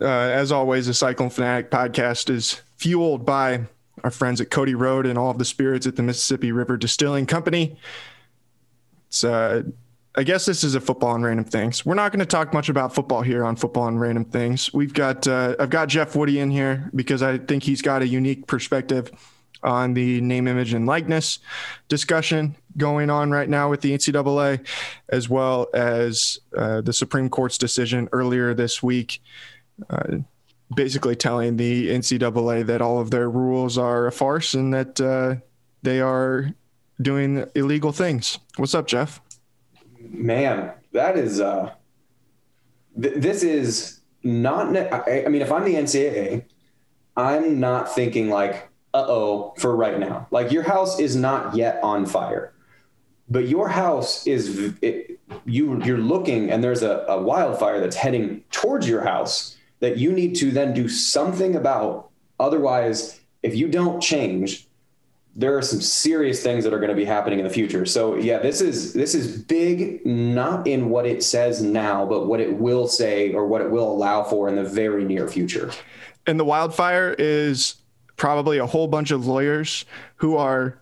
Uh, as always, the Cyclone Fanatic podcast is fueled by our friends at Cody Road and all of the spirits at the Mississippi River Distilling Company. It's, uh, I guess this is a football and random things. We're not going to talk much about football here on football and random things. We've got, uh, I've got Jeff Woody in here because I think he's got a unique perspective on the name, image, and likeness discussion going on right now with the NCAA, as well as uh, the Supreme Court's decision earlier this week basically telling the NCAA that all of their rules are a farce and that uh, they are doing illegal things. What's up, Jeff? Man, that is uh, th- this is not. Ne- I, I mean, if I'm the NCAA, I'm not thinking like, uh oh, for right now. Like your house is not yet on fire, but your house is. It, you you're looking and there's a, a wildfire that's heading towards your house that you need to then do something about. Otherwise, if you don't change, there are some serious things that are going to be happening in the future. So yeah, this is this is big, not in what it says now, but what it will say or what it will allow for in the very near future. And the wildfire is probably a whole bunch of lawyers who are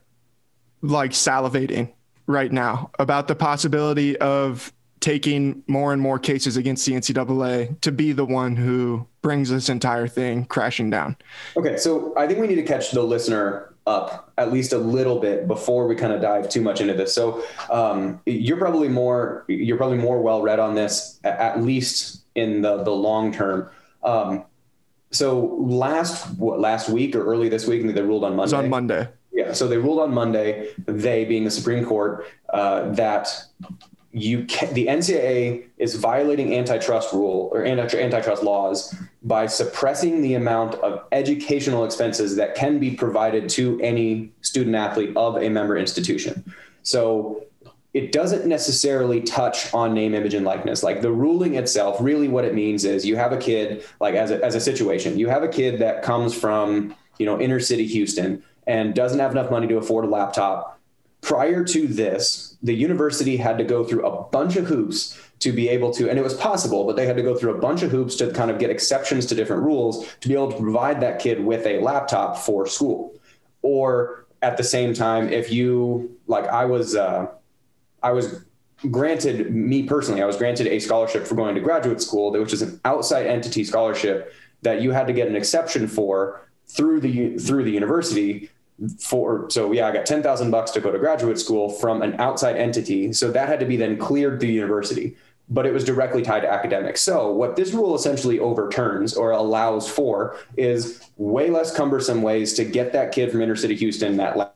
like salivating right now about the possibility of taking more and more cases against the NCAA to be the one who brings this entire thing crashing down. Okay, so I think we need to catch the listener up at least a little bit before we kind of dive too much into this. So um, you're probably more you're probably more well read on this at least in the the long term. Um, so last what, last week or early this week, they ruled on Monday. It was on Monday. Yeah, so they ruled on Monday. They being the Supreme Court uh, that you can, the NCAA is violating antitrust rule or antitrust laws by suppressing the amount of educational expenses that can be provided to any student athlete of a member institution. So it doesn't necessarily touch on name, image, and likeness. Like the ruling itself, really what it means is you have a kid, like as a, as a situation, you have a kid that comes from, you know, inner city Houston and doesn't have enough money to afford a laptop prior to this, the university had to go through a bunch of hoops to be able to, and it was possible, but they had to go through a bunch of hoops to kind of get exceptions to different rules to be able to provide that kid with a laptop for school. Or at the same time, if you, like I was, uh, I was granted, me personally, I was granted a scholarship for going to graduate school, which is an outside entity scholarship that you had to get an exception for through the through the university for so yeah i got 10000 bucks to go to graduate school from an outside entity. So that had to be then cleared through university but it was directly tied to academics. So what this rule essentially overturns or allows for is way less cumbersome ways to get that kid from inner city houston that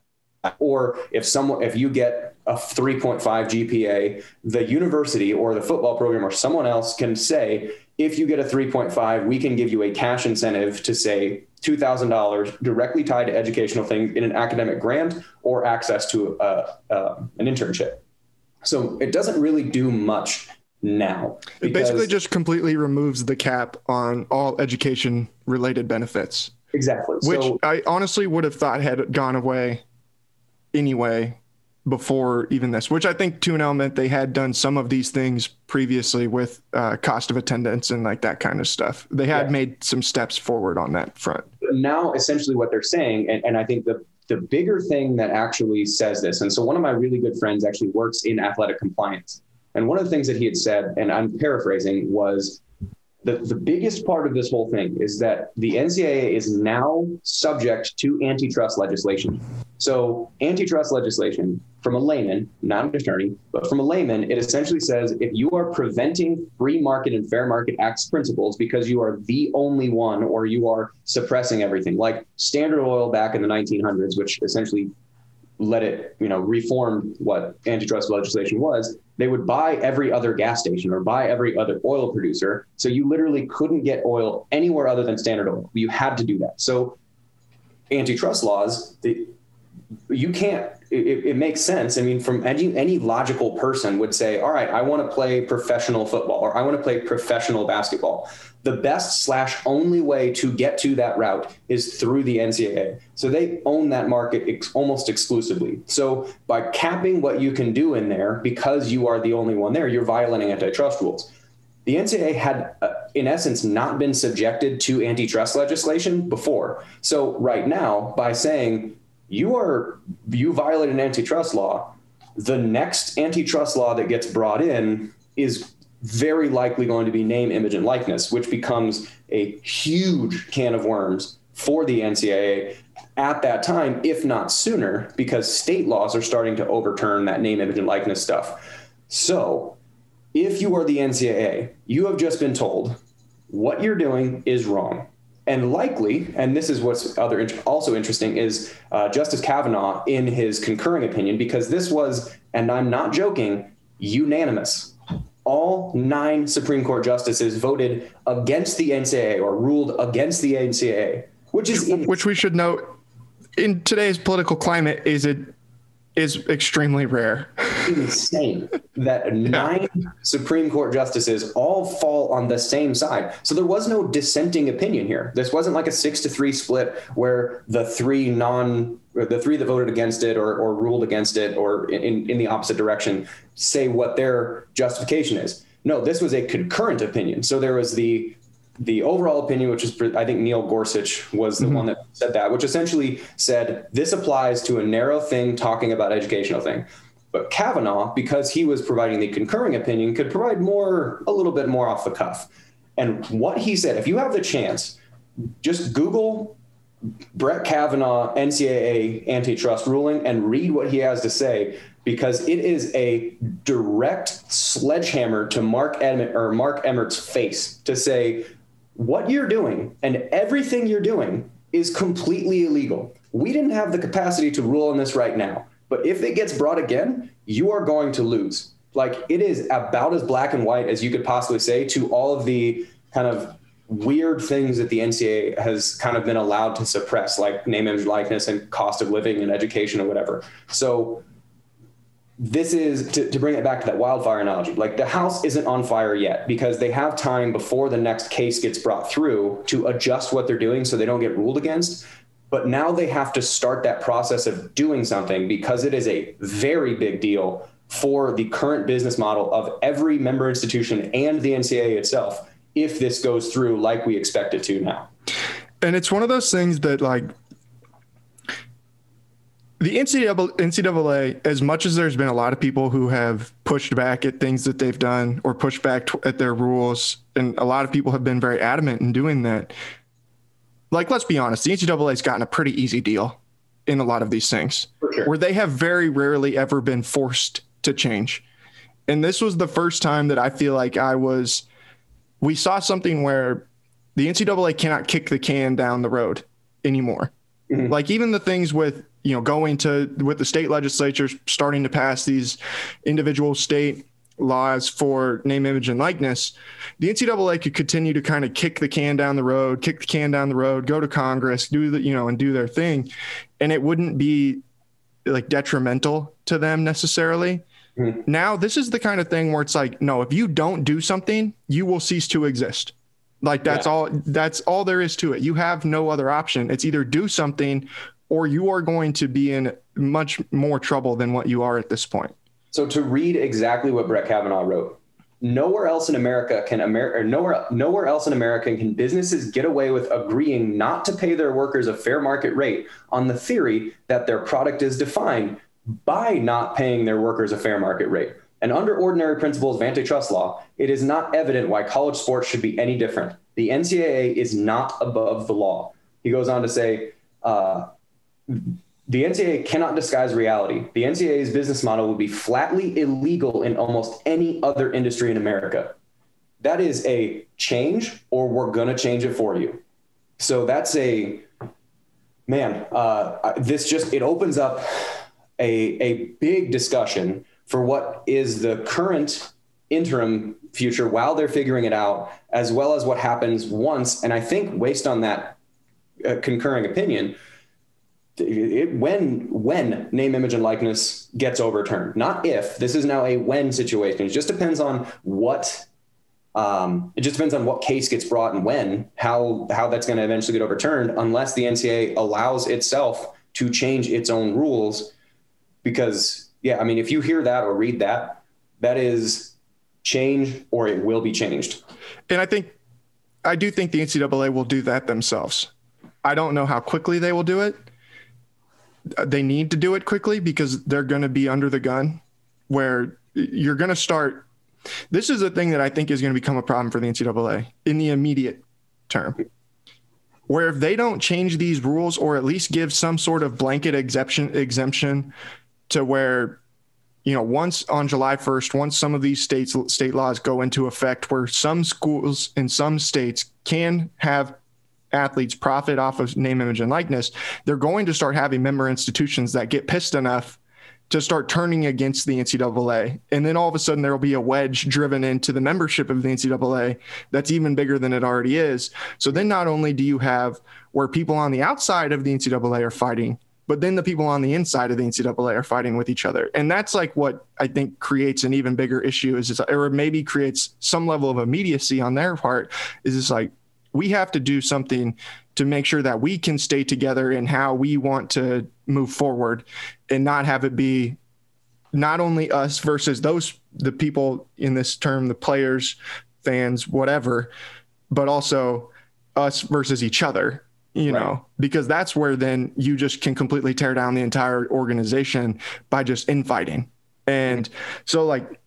or if someone if you get a 3.5 gpa the university or the football program or someone else can say if you get a 3.5 we can give you a cash incentive to say $2,000 directly tied to educational things in an academic grant or access to a, uh, an internship. So it doesn't really do much now. It basically just completely removes the cap on all education related benefits. Exactly. Which so, I honestly would have thought had gone away anyway before even this, which I think to an element they had done some of these things previously with uh, cost of attendance and like that kind of stuff. They had yeah. made some steps forward on that front. Now, essentially, what they're saying, and, and I think the the bigger thing that actually says this, and so one of my really good friends actually works in athletic compliance, And one of the things that he had said, and I'm paraphrasing, was the, the biggest part of this whole thing is that the NCAA is now subject to antitrust legislation. So, antitrust legislation, from a layman, not an attorney, but from a layman, it essentially says if you are preventing free market and fair market acts principles because you are the only one or you are suppressing everything, like Standard Oil back in the 1900s, which essentially let it, you know, reform what antitrust legislation was, they would buy every other gas station or buy every other oil producer. So you literally couldn't get oil anywhere other than Standard Oil. You had to do that. So antitrust laws, the, you can't it, it, makes sense. I mean from any, any logical person would say all right i want to play professional football or i want to play professional basketball. The best slash only way to get to that route is through the ncaa so they own that market ex- almost exclusively. So by capping what you can do in there because you are the only one there you're violating antitrust rules. The ncaa had uh, in essence not been subjected to antitrust legislation before. So right now by saying you are you violate an antitrust law. The next antitrust law that gets brought in is very likely going to be name image and likeness which becomes a huge can of worms for the ncaa at that time if not sooner because state laws are starting to overturn that name image and likeness stuff. So if you are the ncaa you have just been told what you're doing is wrong and likely, and this is what's other also interesting, is uh, Justice Kavanaugh in his concurring opinion, because this was, and I'm not joking, unanimous. All nine Supreme Court justices voted against the NCAA or ruled against the NCAA, which is which we should note in today's political climate is it is extremely rare. Insane that nine Supreme Court justices all fall on the same side. So there was no dissenting opinion here. This wasn't like a six to three split where the three non the three that voted against it or, or ruled against it or in, in the opposite direction say what their justification is. No, this was a concurrent opinion. So there was the the overall opinion, which is I think Neil Gorsuch was the mm-hmm. one that said that, which essentially said this applies to a narrow thing talking about educational thing. But Kavanaugh, because he was providing the concurring opinion, could provide more, a little bit more off the cuff. And what he said, if you have the chance, just Google Brett Kavanaugh NCAA antitrust ruling and read what he has to say because it is a direct sledgehammer to Mark Emmert or Mark Emmert's face to say what you're doing and everything you're doing is completely illegal. We didn't have the capacity to rule on this right now. But if it gets brought again, you are going to lose. Like it is about as black and white as you could possibly say to all of the kind of weird things that the NCAA has kind of been allowed to suppress, like name, image, likeness, and cost of living and education or whatever. So this is to, to bring it back to that wildfire analogy like the house isn't on fire yet because they have time before the next case gets brought through to adjust what they're doing so they don't get ruled against. But now they have to start that process of doing something because it is a very big deal for the current business model of every member institution and the ncaa itself if this goes through like we expect it to now. And it's one of those things that like the NCAA, NCAA, as much as there's been a lot of people who have pushed back at things that they've done or pushed back at their rules, and a lot of people have been very adamant in doing that. Like, let's be honest, the NCAA's gotten a pretty easy deal in a lot of these things, sure. where they have very rarely ever been forced to change. And this was the first time that I feel like I was, we saw something where the NCAA cannot kick the can down the road anymore. Mm-hmm. Like even the things with you know, going to with the state legislatures starting to pass these individual state laws for name, image, and likeness, the NCAA could continue to kind of kick the can down the road, kick the can down the road, go to Congress, do the, you know, and do their thing. And it wouldn't be like detrimental to them necessarily. Mm-hmm. Now, this is the kind of thing where it's like, no, if you don't do something, you will cease to exist. Like that's yeah. all that's all there is to it. You have no other option. It's either do something or you are going to be in much more trouble than what you are at this point. So to read exactly what Brett Kavanaugh wrote, nowhere else in America can America nowhere nowhere else in America can businesses get away with agreeing not to pay their workers a fair market rate on the theory that their product is defined by not paying their workers a fair market rate. And under ordinary principles of antitrust law, it is not evident why college sports should be any different. The NCAA is not above the law. He goes on to say, uh, the NCAA cannot disguise reality. The NCAA's business model would be flatly illegal in almost any other industry in America. That is a change, or we're going to change it for you. So that's a man. Uh, this just it opens up a a big discussion for what is the current interim future while they're figuring it out, as well as what happens once. And I think based on that uh, concurring opinion it, when when name image and likeness gets overturned not if this is now a when situation. It just depends on what um, it just depends on what case gets brought and when how how that's going to eventually get overturned unless the ncaa allows itself to change its own rules. Because yeah i mean if you hear that or read that that is change or it will be changed. And i think i do think the ncaa will do that themselves. I don't know how quickly they will do it they need to do it quickly because they're going to be under the gun where you're going to start this is a thing that I think is going to become a problem for the NCAA in the immediate term. Where if they don't change these rules or at least give some sort of blanket exemption exemption to where you know once on July 1st once some of these states state laws go into effect where some schools in some states can have athletes profit off of name, image, and likeness, they're going to start having member institutions that get pissed enough to start turning against the NCAA. And then all of a sudden, there will be a wedge driven into the membership of the NCAA that's even bigger than it already is. So then not only do you have where people on the outside of the NCAA are fighting, but then the people on the inside of the NCAA are fighting with each other. And that's like what I think creates an even bigger issue is, or maybe creates some level of immediacy on their part is it's like, we have to do something to make sure that we can stay together in how we want to move forward and not have it be not only us versus those the people in this term the players fans whatever but also us versus each other you right. know because that's where then you just can completely tear down the entire organization by just infighting and so like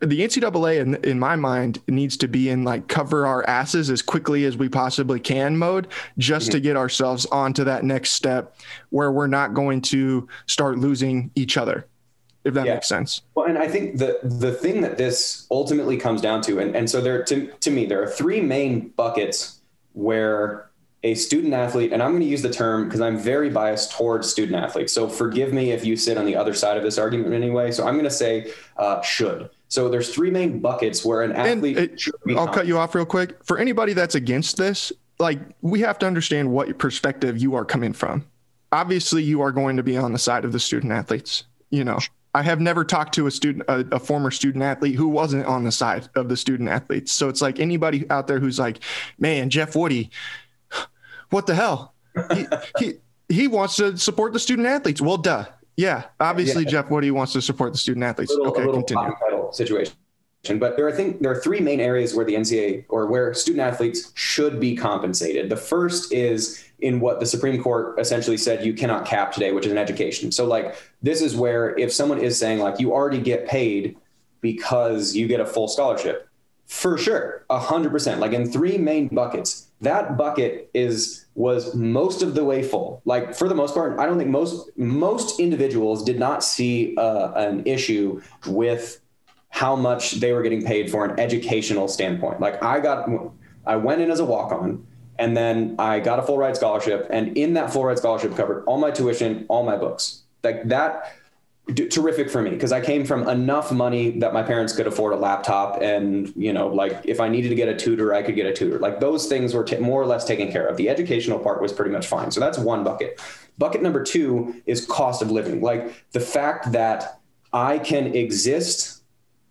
the NCAA, in, in my mind, needs to be in like cover our asses as quickly as we possibly can mode, just mm-hmm. to get ourselves onto that next step where we're not going to start losing each other. If that yeah. makes sense. Well, and I think the the thing that this ultimately comes down to, and, and so there to, to me, there are three main buckets where a student athlete, and I'm going to use the term because I'm very biased towards student athletes. So forgive me if you sit on the other side of this argument anyway. So I'm going to say uh, should. So there's three main buckets where an athlete. Uh, it, I'll cut you off real quick. For anybody that's against this, like we have to understand what perspective you are coming from. Obviously, you are going to be on the side of the student athletes. You know, I have never talked to a student, a, a former student athlete who wasn't on the side of the student athletes. So it's like anybody out there who's like, man, Jeff Woody, what the hell? He, he, he wants to support the student athletes. Well, duh. Yeah, obviously yeah. Jeff Woody wants to support the student athletes. Little, okay, continue. Situation. But there, I think there are three main areas where the NCAA or where student athletes should be compensated. The first is in what the Supreme Court essentially said you cannot cap today, which is an education. So, like, this is where if someone is saying, like, you already get paid because you get a full scholarship, for sure, 100%, like in three main buckets, that bucket is was most of the way full. Like for the most part, I don't think most most individuals did not see uh, an issue with how much they were getting paid for an educational standpoint. Like I got, I went in as a walk on, and then I got a full ride scholarship, and in that full ride scholarship covered all my tuition, all my books. Like that terrific for me because I came from enough money that my parents could afford a laptop and you know like if I needed to get a tutor I could get a tutor. Like those things were t- more or less taken care of. The educational part was pretty much fine. So that's one bucket. Bucket number 2 is cost of living. Like the fact that I can exist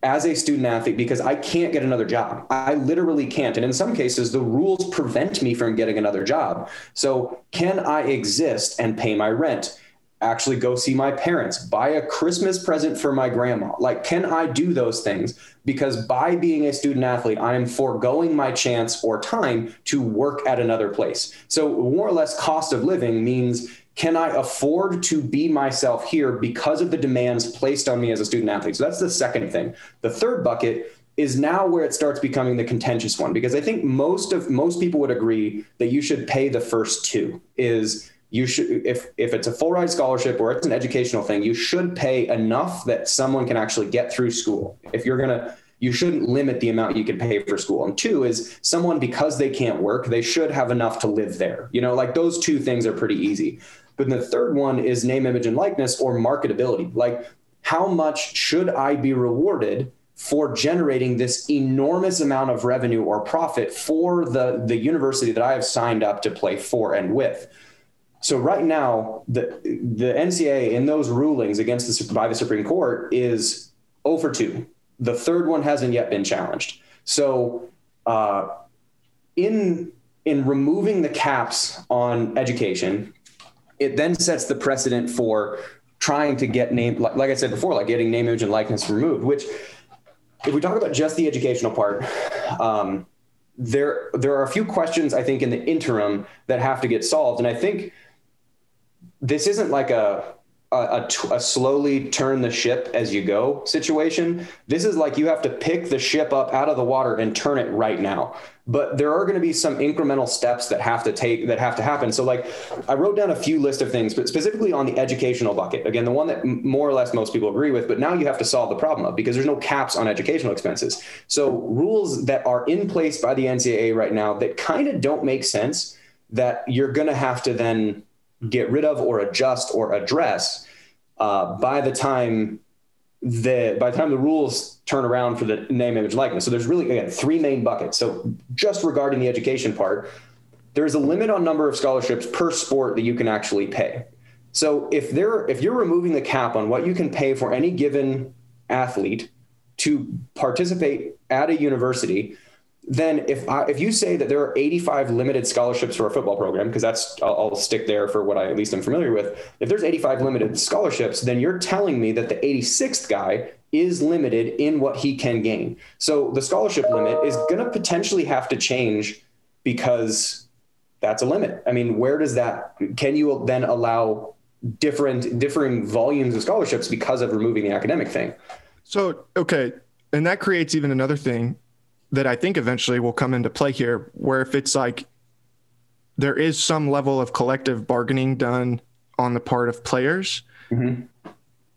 as a student athlete because I can't get another job I literally can't and in some cases the rules prevent me from getting another job so can I exist and pay my rent actually go see my parents, buy a Christmas present for my grandma. Like, can I do those things? Because by being a student athlete, I am foregoing my chance or time to work at another place. So, more or less, cost of living means can I afford to be myself here because of the demands placed on me as a student athlete? So that's the second thing. The third bucket is now where it starts becoming the contentious one because I think most of most people would agree that you should pay the first two is you should if if it's a full ride scholarship or it's an educational thing you should pay enough that someone can actually get through school if you're going to you shouldn't limit the amount you can pay for school and two is someone because they can't work they should have enough to live there you know like those two things are pretty easy but the third one is name image and likeness or marketability like how much should i be rewarded for generating this enormous amount of revenue or profit for the the university that i have signed up to play for and with so right now, the the NCAA in those rulings against the by the Supreme Court is over two. The third one hasn't yet been challenged. So uh, in in removing the caps on education, it then sets the precedent for trying to get name like, like I said before, like getting name, image, and likeness removed. Which, if we talk about just the educational part, um, there there are a few questions I think in the interim that have to get solved, and I think this isn't like a a, a, slowly turn the ship as you go situation. This is like you have to pick the ship up out of the water and turn it right now. But there are going to be some incremental steps that have to take that have to happen. So like I wrote down a few list of things, but specifically on the educational bucket. Again, the one that more or less most people agree with, but now you have to solve the problem of because there's no caps on educational expenses. So rules that are in place by the NCAA right now that kind of don't make sense that you're going to have to then get rid of or adjust or address uh, by the time the by the time the rules turn around for the name image likeness. So there's really again three main buckets. So just regarding the education part there's a limit on number of scholarships per sport that you can actually pay. So if there if you're removing the cap on what you can pay for any given athlete to participate at a university then if I, if you say that there are 85 limited scholarships for a football program, because that's I'll, I'll, stick there for what I at least am familiar with. If there's 85 limited scholarships, then you're telling me that the 86th guy is limited in what he can gain. So the scholarship limit is going to potentially have to change because that's a limit. I mean, where does that? Can you then allow different differing volumes of scholarships because of removing the academic thing? So okay, and that creates even another thing that I think eventually will come into play here, where if it's like there is some level of collective bargaining done on the part of players, mm-hmm.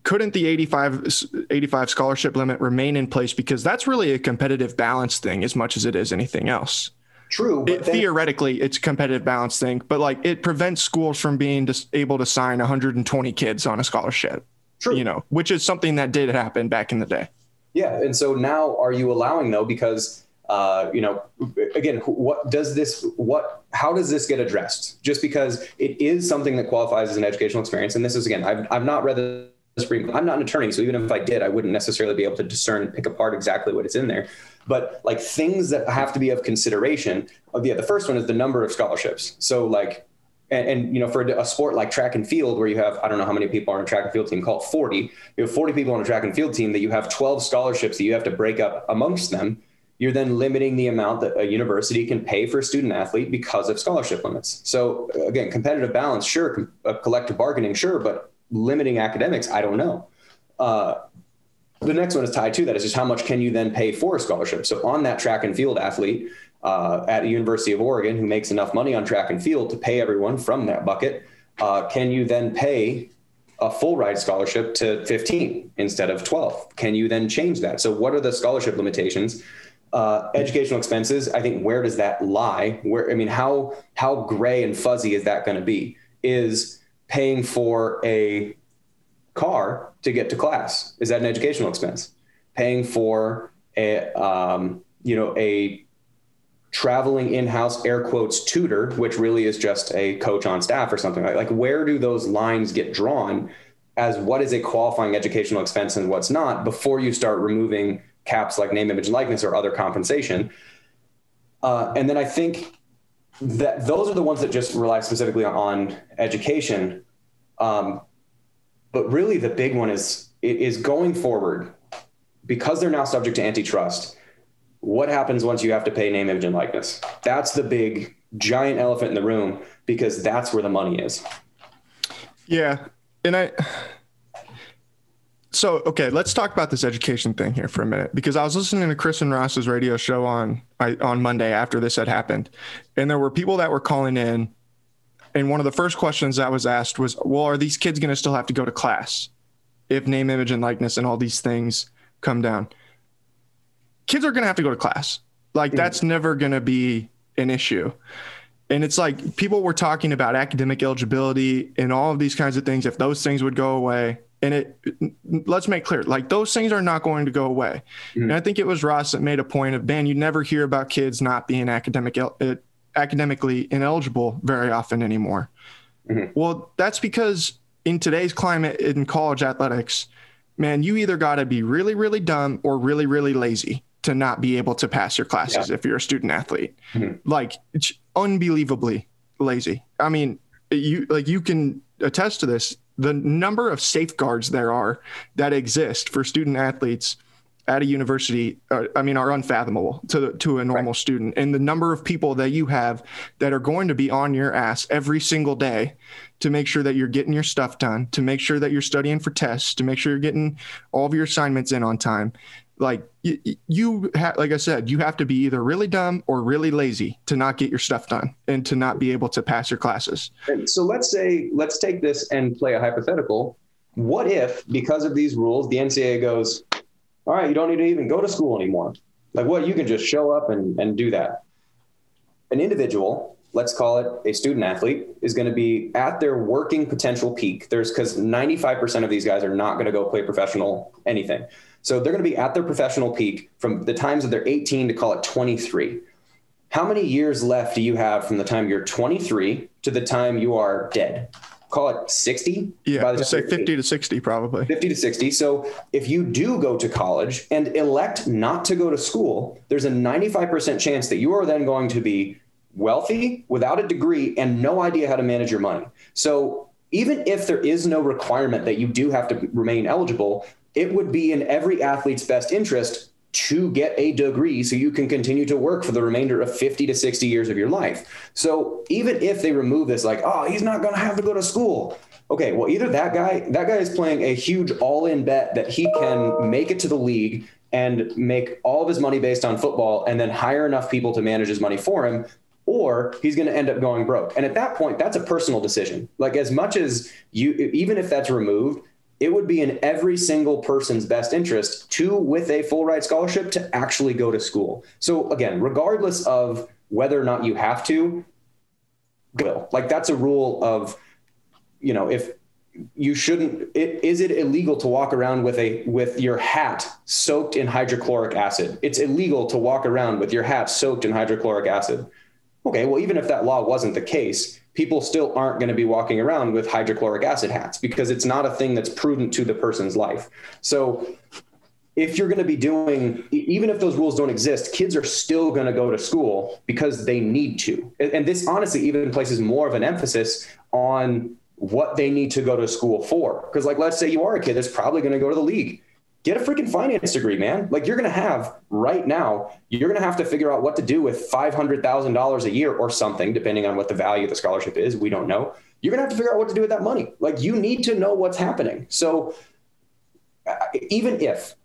couldn't the 85, 85 scholarship limit remain in place? Because that's really a competitive balance thing as much as it is anything else. True. It, then- theoretically, it's a competitive balance thing, but like it prevents schools from being just able to sign 120 kids on a scholarship. True. You know, which is something that did happen back in the day. Yeah, and so now are you allowing though? Because uh, you know, again, what does this? What? How does this get addressed? Just because it is something that qualifies as an educational experience, and this is again, I've I've not read the Supreme. I'm not an attorney, so even if I did, I wouldn't necessarily be able to discern and pick apart exactly what is in there. But like things that have to be of consideration. Uh, yeah, the first one is the number of scholarships. So like and, and, you know for a sport like track and field where you have i don't know how many people are on a track and field team called 40 you have 40 people on a track and field team that you have 12 scholarships that you have to break up amongst them you're then limiting the amount that a university can pay for a student athlete because of scholarship limits. So again, competitive balance, sure, uh, collective bargaining, sure, but limiting academics, I don't know. Uh, the next one is tied to that is just how much can you then pay for a scholarship? So on that track and field athlete uh, at the University of Oregon who makes enough money on track and field to pay everyone from that bucket, uh, can you then pay a full ride scholarship to 15 instead of 12? Can you then change that? So what are the scholarship limitations? uh, educational expenses, I think where does that lie? Where I mean, how how gray and fuzzy is that going to be? Is paying for a car to get to class is that an educational expense? Paying for a um, you know a traveling in-house air quotes tutor, which really is just a coach on staff or something like like where do those lines get drawn as what is a qualifying educational expense and what's not before you start removing caps like name, image, and likeness or other compensation. Uh, and then I think that those are the ones that just rely specifically on education. Um, but really, the big one is is going forward because they're now subject to antitrust. What happens once you have to pay name, image, and likeness? That's the big giant elephant in the room because that's where the money is. Yeah. And I, so, okay, let's talk about this education thing here for a minute because I was listening to Chris and Ross's radio show on, on Monday after this had happened. And there were people that were calling in. And one of the first questions that was asked was, well, are these kids going to still have to go to class if name, image, and likeness and all these things come down? Kids are going to have to go to class. Like, mm-hmm. that's never going to be an issue and it's like people were talking about academic eligibility and all of these kinds of things if those things would go away and it let's make clear like those things are not going to go away mm-hmm. and i think it was ross that made a point of man you never hear about kids not being academic uh, academically ineligible very often anymore mm-hmm. well that's because in today's climate in college athletics man you either got to be really really dumb or really really lazy to not be able to pass your classes yeah. if you're a student athlete. Mm-hmm. Like it's unbelievably lazy. I mean, you like you can attest to this. The number of safeguards there are that exist for student athletes at a university, uh, I mean, are unfathomable to to a normal right. student. And the number of people that you have that are going to be on your ass every single day to make sure that you're getting your stuff done, to make sure that you're studying for tests, to make sure you're getting all of your assignments in on time like you, you ha- like I said, you have to be either really dumb or really lazy to not get your stuff done and to not be able to pass your classes. So let's say let's take this and play a hypothetical. What if because of these rules the NCAA goes, all right, you don't need to even go to school anymore. Like what you can just show up and, and do that. An individual, let's call it a student athlete, is going to be at their working potential peak. There's because 95% of these guys are not going to go play professional anything. So they're going to be at their professional peak from the times that they're 18 to call it 23. How many years left do you have from the time you're 23 to the time you are dead? Call it 60? Yeah, let's say 50 to 60 probably. 50 to 60. So if you do go to college and elect not to go to school, there's a 95% chance that you are then going to be wealthy without a degree and no idea how to manage your money. So even if there is no requirement that you do have to remain eligible, it would be in every athlete's best interest to get a degree so you can continue to work for the remainder of 50 to 60 years of your life. So even if they remove this, like, oh, he's not going to have to go to school. Okay, well, either that guy, that guy is playing a huge all in bet that he can make it to the league and make all of his money based on football and then hire enough people to manage his money for him or he's going to end up going broke. And at that point, that's a personal decision. Like as much as you even if that's removed, it would be in every single person's best interest to, with a full ride scholarship, to actually go to school. So again, regardless of whether or not you have to, go. Like that's a rule of, you know, if you shouldn't it, is it illegal to walk around with a with your hat soaked in hydrochloric acid it's illegal to walk around with your hat soaked in hydrochloric acid okay well even if that law wasn't the case people still aren't going to be walking around with hydrochloric acid hats because it's not a thing that's prudent to the person's life. So if you're going to be doing, even if those rules don't exist, kids are still going to go to school because they need to. And this honestly even places more of an emphasis on what they need to go to school for. Because, like, let's say you are a kid that's probably going to go to the league get a freaking finance degree, man. Like you're going to have right now, you're going to have to figure out what to do with $500,000 a year or something, depending on what the value of the scholarship is. We don't know. You're going to have to figure out what to do with that money. Like you need to know what's happening. So uh, even if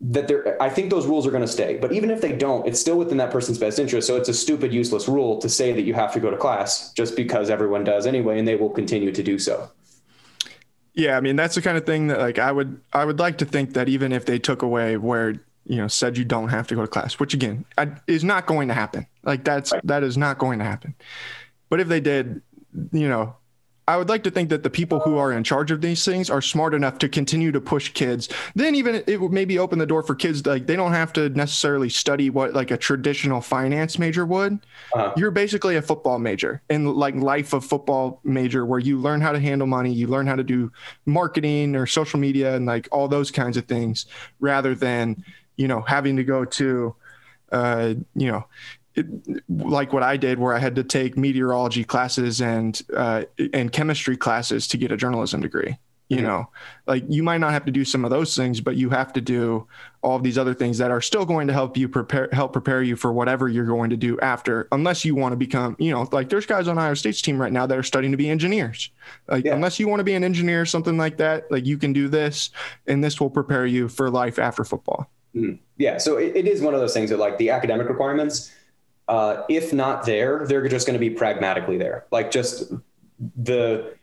that there, I think those rules are going to stay, but even if they don't, it's still within that person's best interest. So it's a stupid, useless rule to say that you have to go to class just because everyone does anyway, and they will continue to do so. Yeah, I mean that's the kind of thing that like I would I would like to think that even if they took away where you know said you don't have to go to class, which again I, is not going to happen. Like that's right. that is not going to happen. But if they did, you know, I would like to think that the people who are in charge of these things are smart enough to continue to push kids. Then even it would maybe open the door for kids like they don't have to necessarily study what like a traditional finance major would. Uh-huh. You're basically a football major and like life of football major where you learn how to handle money, you learn how to do marketing or social media and like all those kinds of things rather than, you know, having to go to uh, you know, it, like what I did, where I had to take meteorology classes and uh, and chemistry classes to get a journalism degree. you mm-hmm. know like you might not have to do some of those things but you have to do all of these other things that are still going to help you prepare help prepare you for whatever you're going to do after unless you want to become you know like there's guys on Iowa State's team right now that are studying to be engineers like yeah. unless you want to be an engineer or something like that like you can do this and this will prepare you for life after football mm-hmm. yeah so it, it is one of those things that like the academic requirements uh, if not there they're just going to be pragmatically there like just the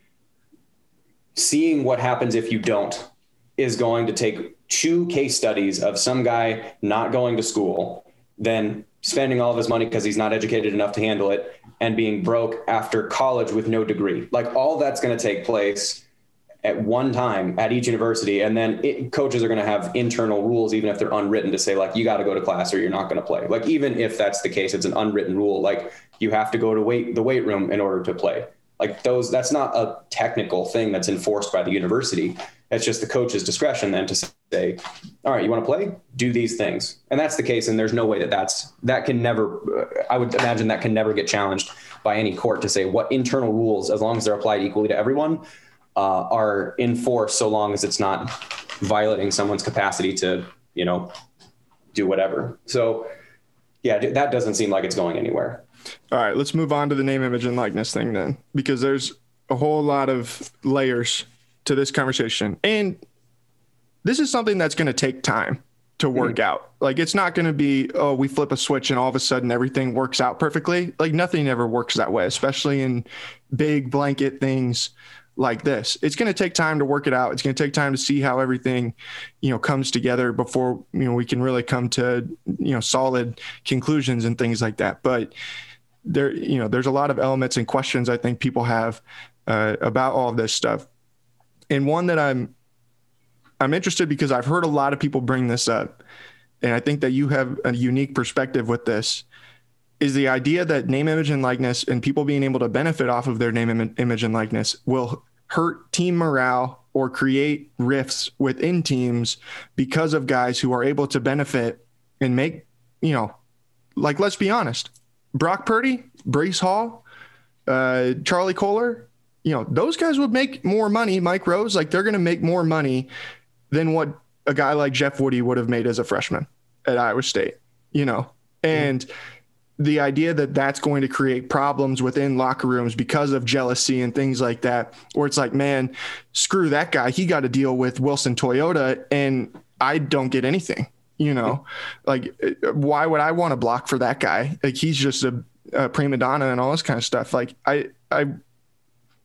seeing what happens if you don't is going to take two case studies of some guy not going to school, then spending all of his money because he's not educated enough to handle it, and being broke after college with no degree. Like all that's going to take place at one time at each university, and then it, coaches are going to have internal rules, even if they're unwritten, to say like you got to go to class or you're not going to play. Like even if that's the case, it's an unwritten rule. Like you have to go to wait the weight room in order to play. Like those, that's not a technical thing that's enforced by the university. It's just the coach's discretion then to say, all right, you want to play? Do these things. And that's the case. And there's no way that that's, that can never, I would imagine that can never get challenged by any court to say what internal rules, as long as they're applied equally to everyone, uh, are in force so long as it's not violating someone's capacity to, you know, do whatever. So yeah, that doesn't seem like it's going anywhere. All right, let's move on to the name, image, and likeness thing then, because there's a whole lot of layers to this conversation. And this is something that's going to take time to work mm-hmm. out. Like it's not going to be, oh, we flip a switch and all of a sudden everything works out perfectly. Like nothing ever works that way, especially in big blanket things like this. It's going to take time to work it out. It's going to take time to see how everything, you know, comes together before, you know, we can really come to, you know, solid conclusions and things like that. But there, you know, there's a lot of elements and questions I think people have uh, about all of this stuff. And one that I'm, I'm interested because I've heard a lot of people bring this up. And I think that you have a unique perspective with this is the idea that name, image, and likeness and people being able to benefit off of their name, Im- image, and likeness will hurt team morale or create rifts within teams because of guys who are able to benefit and make, you know, like let's be honest, Brock Purdy, Breece Hall, uh, Charlie Kolar, you know, those guys would make more money. Mike Rose, like they're going to make more money than what a guy like Jeff Woody would have made as a freshman at Iowa State, you know, and. Mm-hmm the idea that that's going to create problems within locker rooms because of jealousy and things like that, where it's like, man, screw that guy. He got to deal with Wilson Toyota and I don't get anything, you know, like why would I want to block for that guy? Like he's just a, a prima donna and all this kind of stuff. Like I, I,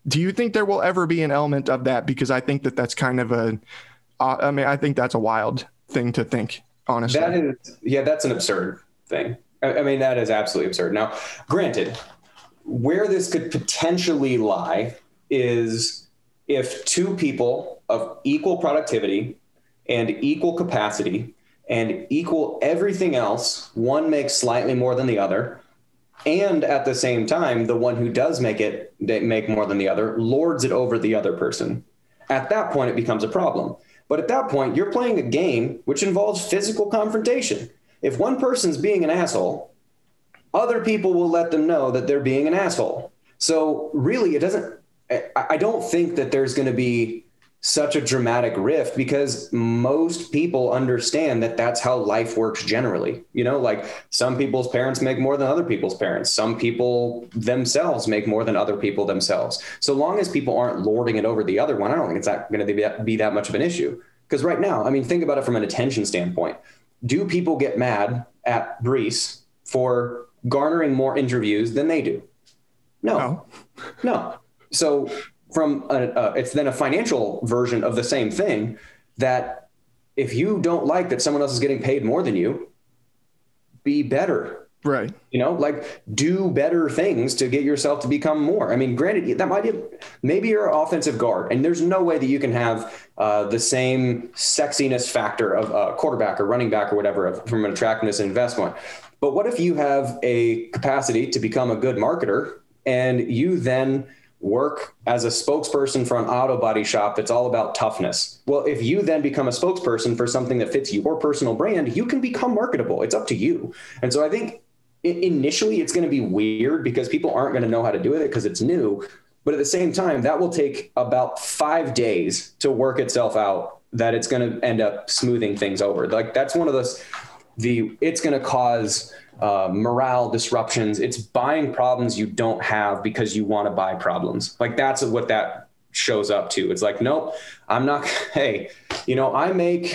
do you think there will ever be an element of that? Because I think that that's kind of a, uh, I mean, I think that's a wild thing to think, honestly. That is, yeah, that's an absurd thing. I mean, that is absolutely absurd. Now, granted, where this could potentially lie is if two people of equal productivity and equal capacity and equal everything else, one makes slightly more than the other, and at the same time, the one who does make it make more than the other lords it over the other person. At that point, it becomes a problem. But at that point, you're playing a game which involves physical confrontation if one person's being an asshole, other people will let them know that they're being an asshole. So really, it doesn't. I don't think that there's going to be such a dramatic rift because most people understand that that's how life works generally. You know, like some people's parents make more than other people's parents. Some people themselves make more than other people themselves. So long as people aren't lording it over the other one, I don't think it's not going to be that much of an issue. Because right now, I mean, think about it from an attention standpoint do people get mad at Breece for garnering more interviews than they do? No, no. no. So from a, uh, it's then a financial version of the same thing that if you don't like that someone else is getting paid more than you, be better Right. You know, like do better things to get yourself to become more. I mean, granted, that might be maybe you're an offensive guard, and there's no way that you can have uh, the same sexiness factor of a quarterback or running back or whatever from an attractiveness investment. But what if you have a capacity to become a good marketer and you then work as a spokesperson for an auto body shop that's all about toughness. Well, if you then become a spokesperson for something that fits your personal brand, you can become marketable. It's up to you. And so I think initially it's going to be weird because people aren't going to know how to do it because it's new. But at the same time, that will take about five days to work itself out that it's going to end up smoothing things over. Like that's one of those, the, it's going to cause uh, morale disruptions. It's buying problems you don't have because you want to buy problems. Like that's what that shows up to. It's like, nope, I'm not. Hey, you know, I make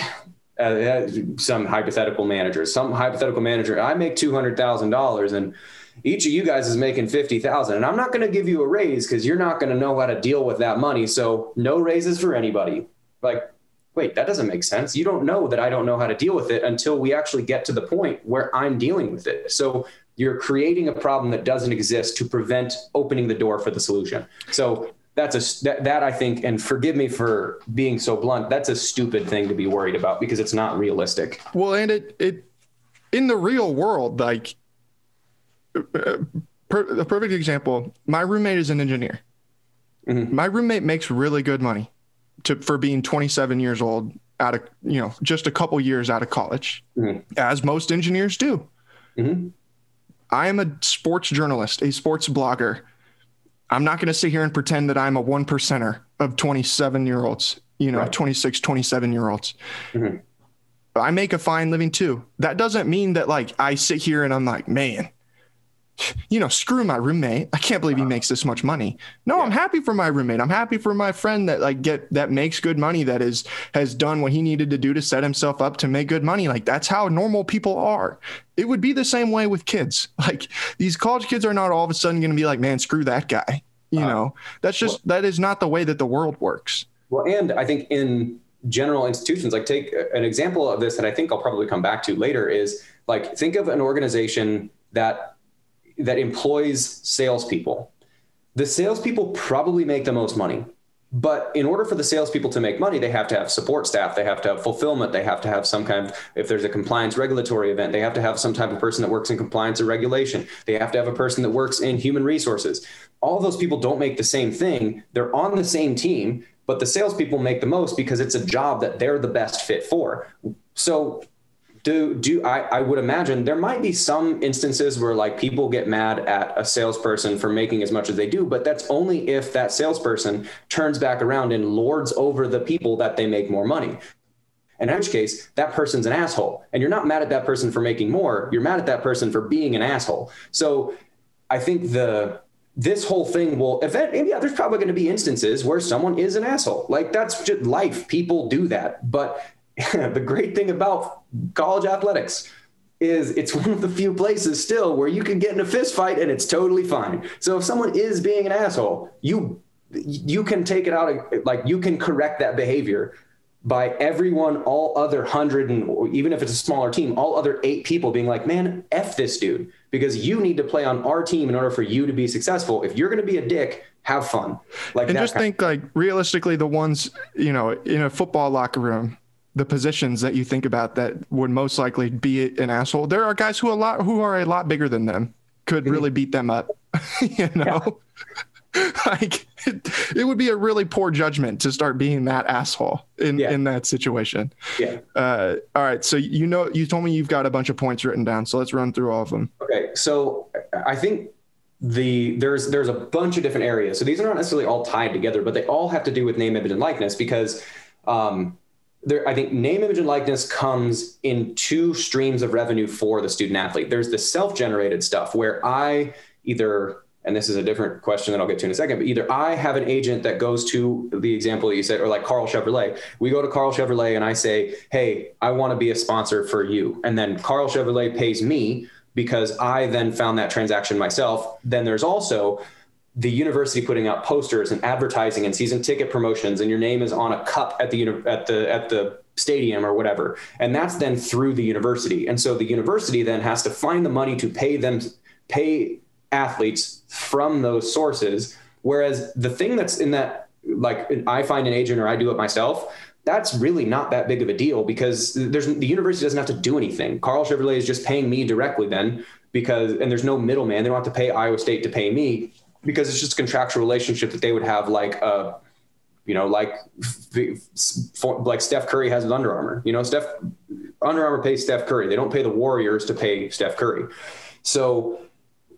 uh, uh, some hypothetical manager, some hypothetical manager, I make two hundred thousand dollars, and each of you guys is making fifty thousand, and I'm not going to give you a raise because you're not going to know how to deal with that money. So no raises for anybody. Like, wait, that doesn't make sense. You don't know that I don't know how to deal with it until we actually get to the point where I'm dealing with it. So you're creating a problem that doesn't exist to prevent opening the door for the solution. So that's a that, that I think, and forgive me for being so blunt. That's a stupid thing to be worried about because it's not realistic. Well, and it it in the real world, like uh, per, a perfect example. My roommate is an engineer. Mm-hmm. My roommate makes really good money to for being 27 years old out of you know just a couple years out of college, mm-hmm. as most engineers do. Mm-hmm. I am a sports journalist, a sports blogger I'm not going to sit here and pretend that I'm a one percenter of 27 year olds, you know, right. 26, 27 year olds. Mm-hmm. I make a fine living too. That doesn't mean that like I sit here and I'm like, man, you know, screw my roommate. I can't believe he makes this much money. No, yeah. I'm happy for my roommate. I'm happy for my friend that like get that makes good money that is has done what he needed to do to set himself up to make good money. Like that's how normal people are. It would be the same way with kids. Like these college kids are not all of a sudden going to be like, man, screw that guy. You uh, know, that's just well, that is not the way that the world works. Well, and I think in general institutions, like take an example of this that I think I'll probably come back to later is like think of an organization that that employs salespeople. The salespeople probably make the most money. But in order for the salespeople to make money, they have to have support staff. They have to have fulfillment. They have to have some kind of, if there's a compliance regulatory event, they have to have some type of person that works in compliance or regulation. They have to have a person that works in human resources. All those people don't make the same thing. They're on the same team, but the salespeople make the most because it's a job that they're the best fit for. So do do I, I would imagine there might be some instances where like people get mad at a salesperson for making as much as they do, but that's only if that salesperson turns back around and lords over the people that they make more money. In which case, that person's an asshole. And you're not mad at that person for making more, you're mad at that person for being an asshole. So I think the this whole thing will event yeah there's probably going to be instances where someone is an asshole like that's just life people do that but the great thing about college athletics is it's one of the few places still where you can get in a fist fight and it's totally fine. So if someone is being an asshole, you you can take it out like you can correct that behavior by everyone, all other hundred and even if it's a smaller team, all other eight people being like, man, f this dude because you need to play on our team in order for you to be successful. If you're going to be a dick, have fun. Like and just think like realistically, the ones you know in a football locker room the positions that you think about that would most likely be an asshole. There are guys who a lot who are a lot bigger than them could really beat them up. you know, yeah. like it, it, would be a really poor judgment to start being that asshole in yeah. in that situation. Yeah. Uh, all right. So you know, you told me you've got a bunch of points written down. So let's run through all of them. Okay. So I think the there's there's a bunch of different areas. So these are not necessarily all tied together, but they all have to do with name, image, and likeness because. Um, there, I think name, image, and likeness comes in two streams of revenue for the student athlete. There's the self generated stuff where I either, and this is a different question that I'll get to in a second, but either I have an agent that goes to the example that you said, or like Karl Chevrolet. We go to Karl Chevrolet and I say, hey, I want to be a sponsor for you. And then Karl Chevrolet pays me because I then found that transaction myself. Then there's also the university putting out posters and advertising and season ticket promotions and your name is on a cup at the at the at the stadium or whatever and that's then through the university and so the university then has to find the money to pay them pay athletes from those sources whereas the thing that's in that like I find an agent or I do it myself that's really not that big of a deal because there's the university doesn't have to do anything. Karl Chevrolet is just paying me directly then because and there's no middleman. They don't have to pay Iowa State to pay me because it's just a contractual relationship that they would have like uh you know like like Steph Curry has with Under Armour. You know Steph Under Armour pays Steph Curry. They don't pay the Warriors to pay Steph Curry. So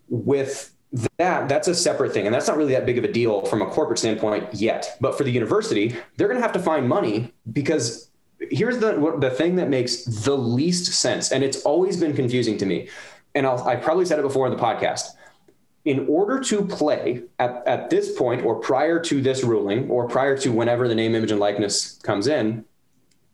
with that that's a separate thing and that's not really that big of a deal from a corporate standpoint yet. But for the university they're going to have to find money because here's the the thing that makes the least sense and it's always been confusing to me and I'll, i probably said it before in the podcast in order to play at, at this point or prior to this ruling or prior to whenever the name image and likeness comes in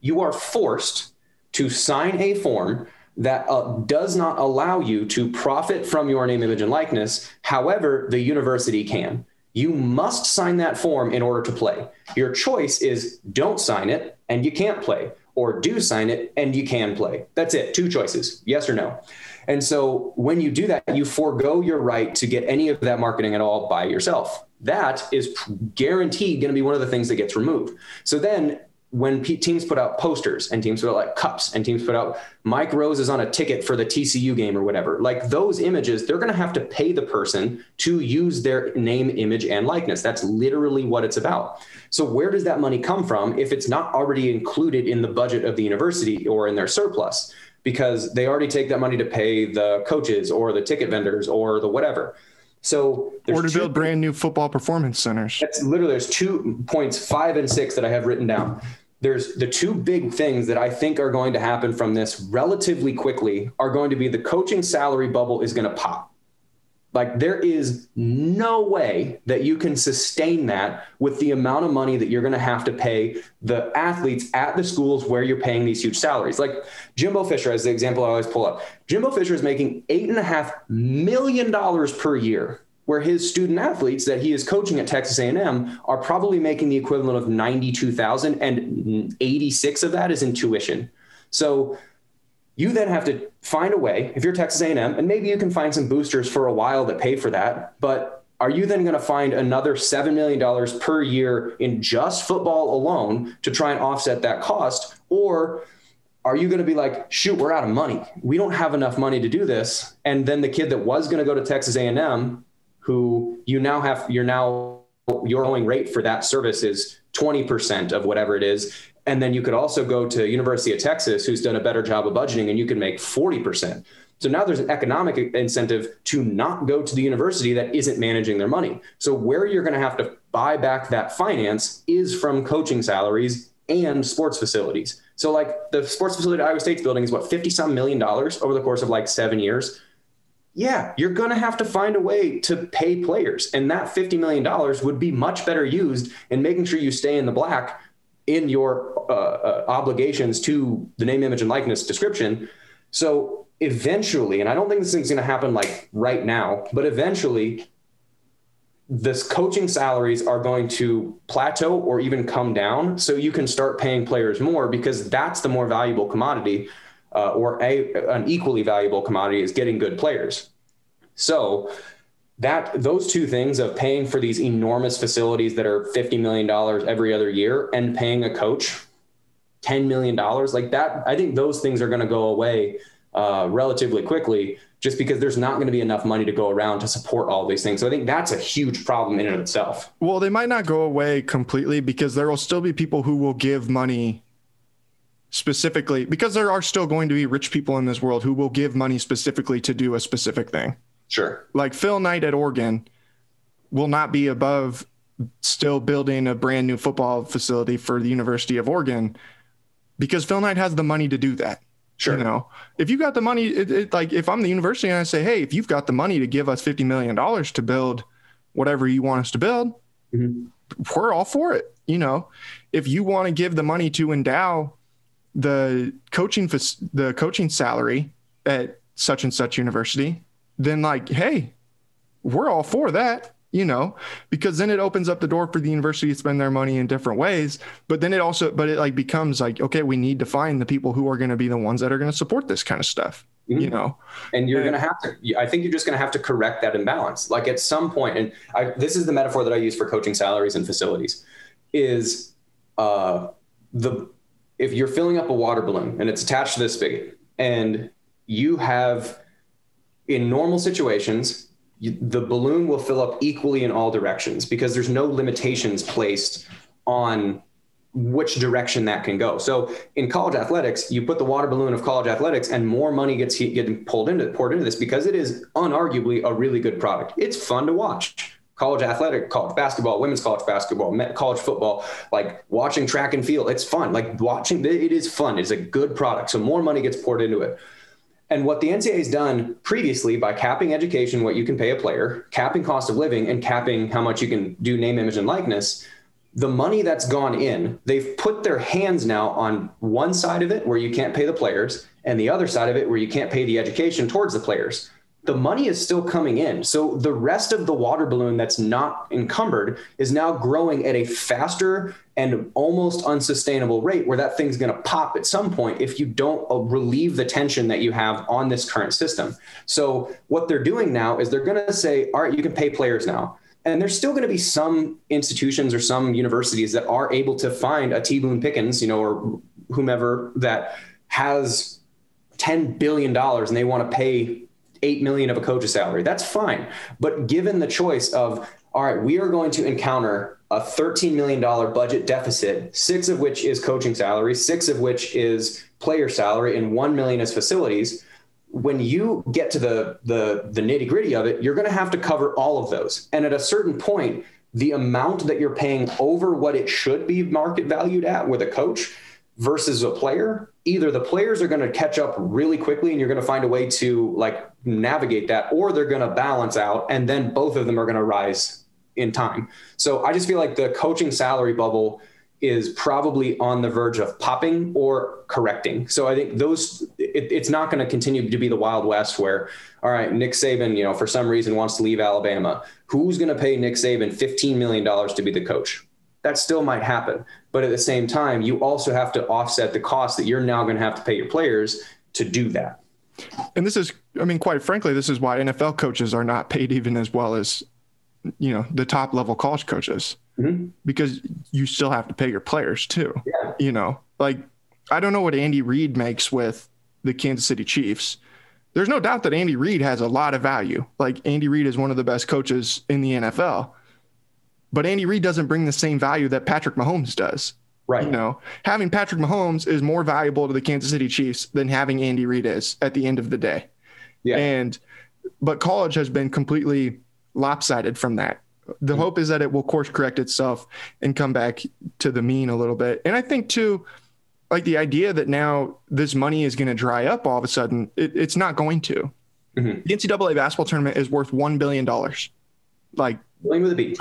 you are forced to sign a form that uh, does not allow you to profit from your name, image, and likeness. However, the university can. You must sign that form in order to play. Your choice is don't sign it and you can't play, or do sign it and you can play. That's it. Two choices yes or no. And so when you do that, you forego your right to get any of that marketing at all by yourself. That is guaranteed going to be one of the things that gets removed. So then when teams put out posters and teams put out like cups and teams put out Mike Rose is on a ticket for the TCU game or whatever, like those images, they're going to have to pay the person to use their name, image, and likeness. That's literally what it's about. So, where does that money come from if it's not already included in the budget of the university or in their surplus? Because they already take that money to pay the coaches or the ticket vendors or the whatever. So or to two, build brand new football performance centers. That's literally there's two points five and six that I have written down there's the two big things that I think are going to happen from this relatively quickly are going to be the coaching salary bubble is going to pop. Like there is no way that you can sustain that with the amount of money that you're going to have to pay the athletes at the schools where you're paying these huge salaries. Like Jimbo Fisher, as the example I always pull up, Jimbo Fisher is making eight and a half million dollars per year where his student athletes that he is coaching at Texas A&M are probably making the equivalent of 92,000 and 86 of that is in tuition. So you then have to find a way if you're Texas A&M and maybe you can find some boosters for a while that pay for that, but are you then going to find another $7 million per year in just football alone to try and offset that cost? Or are you going to be like shoot we're out of money. We don't have enough money to do this. And then the kid that was going to go to texas a&m who you now have you're now your going rate for that service is 20% of whatever it is and then you could also go to university of texas who's done a better job of budgeting and you can make 40% so now there's an economic incentive to not go to the university that isn't managing their money. So where you're going to have to buy back that finance is from coaching salaries and sports facilities. So like the sports facility at iowa state's building is what 50 some million dollars over the course of like seven years? Yeah, you're going to have to find a way to pay players. And that $50 million would be much better used in making sure you stay in the black in your uh, uh, obligations to the name, image, and likeness description. So eventually, and I don't think this thing's going to happen like right now, but eventually, this coaching salaries are going to plateau or even come down so you can start paying players more because that's the more valuable commodity uh, or a, an equally valuable commodity is getting good players. So that those two things of paying for these enormous facilities that are $50 million every other year and paying a coach $10 million like that, I think those things are going to go away uh, relatively quickly just because there's not going to be enough money to go around to support all these things. So I think that's a huge problem in and of itself. Well, they might not go away completely because there will still be people who will give money specifically because there are still going to be rich people in this world who will give money specifically to do a specific thing. Sure. Like Phil Knight at Oregon will not be above still building a brand new football facility for the University of Oregon because Phil Knight has the money to do that. Sure. You know, if you got the money, it, it, like if I'm the university and I say, hey, if you've got the money to give us $50 million to build whatever you want us to build, mm-hmm. we're all for it. You know, if you want to give the money to endow the coaching the coaching salary at such and such university, then like, hey, we're all for that, you know, because then it opens up the door for the university to spend their money in different ways. But then it also, but it like becomes like, okay, we need to find the people who are going to be the ones that are going to support this kind of stuff. Mm-hmm. You know, and you're going to have to. I think you're just going to have to correct that imbalance. Like at some point, and I, this is the metaphor that I use for coaching salaries and facilities, is uh, the if you're filling up a water balloon and it's attached to this spigot and you have in normal situations you, the balloon will fill up equally in all directions because there's no limitations placed on which direction that can go. So in college athletics, you put the water balloon of college athletics, and more money gets getting pulled into poured into this because it is unarguably a really good product. It's fun to watch. College athletic, college basketball, women's college basketball, college football, like watching track and field. It's fun. Like watching, it is fun. It's a good product. So more money gets poured into it. And what the NCAA has done previously by capping education, what you can pay a player, capping cost of living, and capping how much you can do name, image, and likeness, the money that's gone in, they've put their hands now on one side of it where you can't pay the players, and the other side of it where you can't pay the education towards the players the money is still coming in. So the rest of the water balloon that's not encumbered is now growing at a faster and almost unsustainable rate where that thing's going to pop at some point if you don't uh, relieve the tension that you have on this current system. So what they're doing now is they're going to say, all right, you can pay players now. And there's still going to be some institutions or some universities that are able to find a T. Boone Pickens, you know, or whomever that has $10 billion and they want to pay eight million of a coach's salary. That's fine. But given the choice of, all right, we are going to encounter a $13 million budget deficit, six of which is coaching salary, six of which is player salary, and one million is facilities. When you get to the the, the nitty gritty of it, you're going to have to cover all of those. And at a certain point, the amount that you're paying over what it should be market valued at with a coach versus a player, either the players are going to catch up really quickly and you're going to find a way to like navigate that, or they're going to balance out and then both of them are going to rise in time. So I just feel like the coaching salary bubble is probably on the verge of popping or correcting. So I think those it, it's not going to continue to be the Wild West where all right, Nick Saban, you know, for some reason wants to leave Alabama. Who's going to pay Nick Saban $15 million to be the coach? That still might happen. But at the same time, you also have to offset the cost that you're now going to have to pay your players to do that. And this is, I mean, quite frankly, this is why NFL coaches are not paid even as well as, you know, the top level college coaches, mm-hmm. because you still have to pay your players too. Yeah. You know, like I don't know what Andy Reid makes with the Kansas City Chiefs. There's no doubt that Andy Reid has a lot of value. Like Andy Reid is one of the best coaches in the NFL. But Andy Reid doesn't bring the same value that Patrick Mahomes does. Right. You know, having Patrick Mahomes is more valuable to the Kansas City Chiefs than having Andy Reid is at the end of the day. Yeah. And but college has been completely lopsided from that. The mm-hmm. hope is that it will course correct itself and come back to the mean a little bit. And I think too, like the idea that now this money is going to dry up all of a sudden, it, it's not going to. Mm-hmm. The NCAA basketball tournament is worth $1 billion. Like B.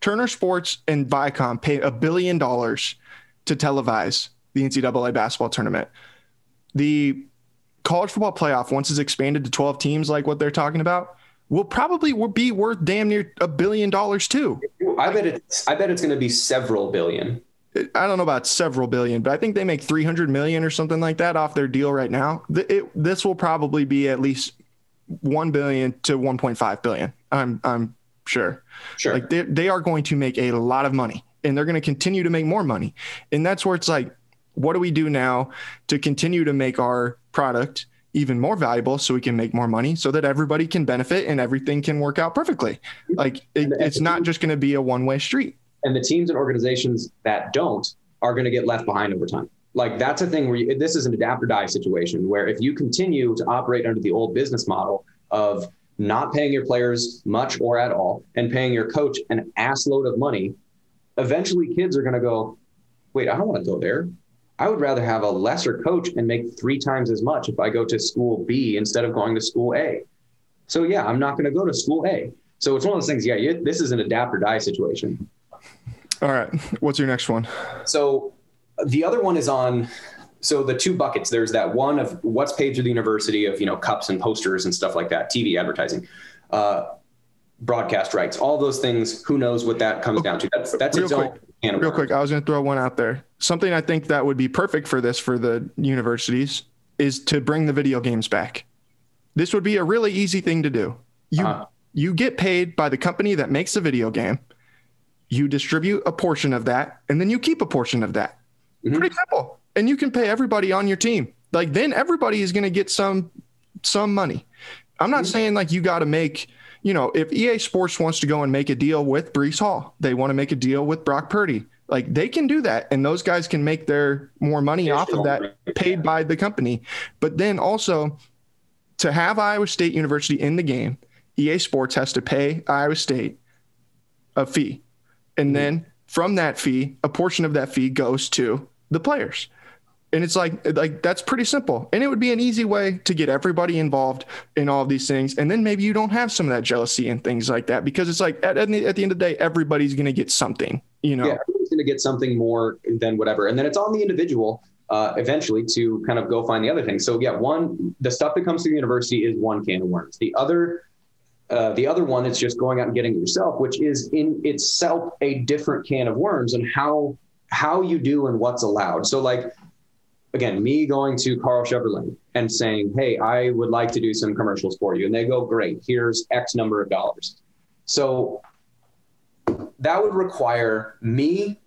Turner Sports and Viacom pay a billion dollars to televise the NCAA basketball tournament. The college football playoff, once it's expanded to 12 teams, like what they're talking about, will probably be worth damn near a billion dollars too. I bet it's I bet it's going to be several billion. I don't know about several billion, but I think they make 300 million or something like that off their deal right now. It, this will probably be at least 1 billion to 1.5 billion. I'm I'm Sure. Sure. Like they they are going to make a lot of money and they're going to continue to make more money. And that's where it's like, what do we do now to continue to make our product even more valuable so we can make more money so that everybody can benefit and everything can work out perfectly? Like it, it's not just going to be a one way street. And the teams and organizations that don't are going to get left behind over time. Like that's a thing where you, this is an adapt or die situation where if you continue to operate under the old business model of not paying your players much or at all, and paying your coach an ass load of money, eventually kids are going to go, wait, I don't want to go there. I would rather have a lesser coach and make three times as much if I go to school B instead of going to school A. So, yeah, I'm not going to go to school A. So, it's one of those things. Yeah, you, this is an adapt or die situation. All right. What's your next one? So, the other one is on so the two buckets there's that one of what's paid through the university of you know cups and posters and stuff like that tv advertising uh, broadcast rights all those things who knows what that comes down to. That's that's real quick real quick i was going to throw one out there. Something i think that would be perfect for this for the universities is to bring the video games back. This would be a really easy thing to do. You uh-huh. you get paid by the company that makes the video game. You distribute a portion of that and then you keep a portion of that. Mm-hmm. pretty simple and you can pay everybody on your team. Like then everybody is going to get some some money. I'm not saying like you got to make, you know, if EA Sports wants to go and make a deal with Breece Hall, they want to make a deal with Brock Purdy. Like they can do that, and those guys can make their more money off of that paid by the company. But then also to have Iowa State University in the game, EA Sports has to pay Iowa State a fee. And mm-hmm. then from that fee, a portion of that fee goes to the players. And it's like like that's pretty simple. And it would be an easy way to get everybody involved in all of these things. And then maybe you don't have some of that jealousy and things like that because it's like at, at, the, at the end of the day, everybody's going to get something, you know. Yeah, going to get something more than whatever. And then it's on the individual uh, eventually to kind of go find the other thing. So yeah, one the stuff that comes to the university is one can of worms. The other uh, the other one that's just going out and getting it yourself, which is in itself a different can of worms and how how you do and what's allowed. So like again, me going to Karl Chevrolet and saying, "Hey, I would like to do some commercials for you," and they go, "Great, here's X number of dollars." So that would require me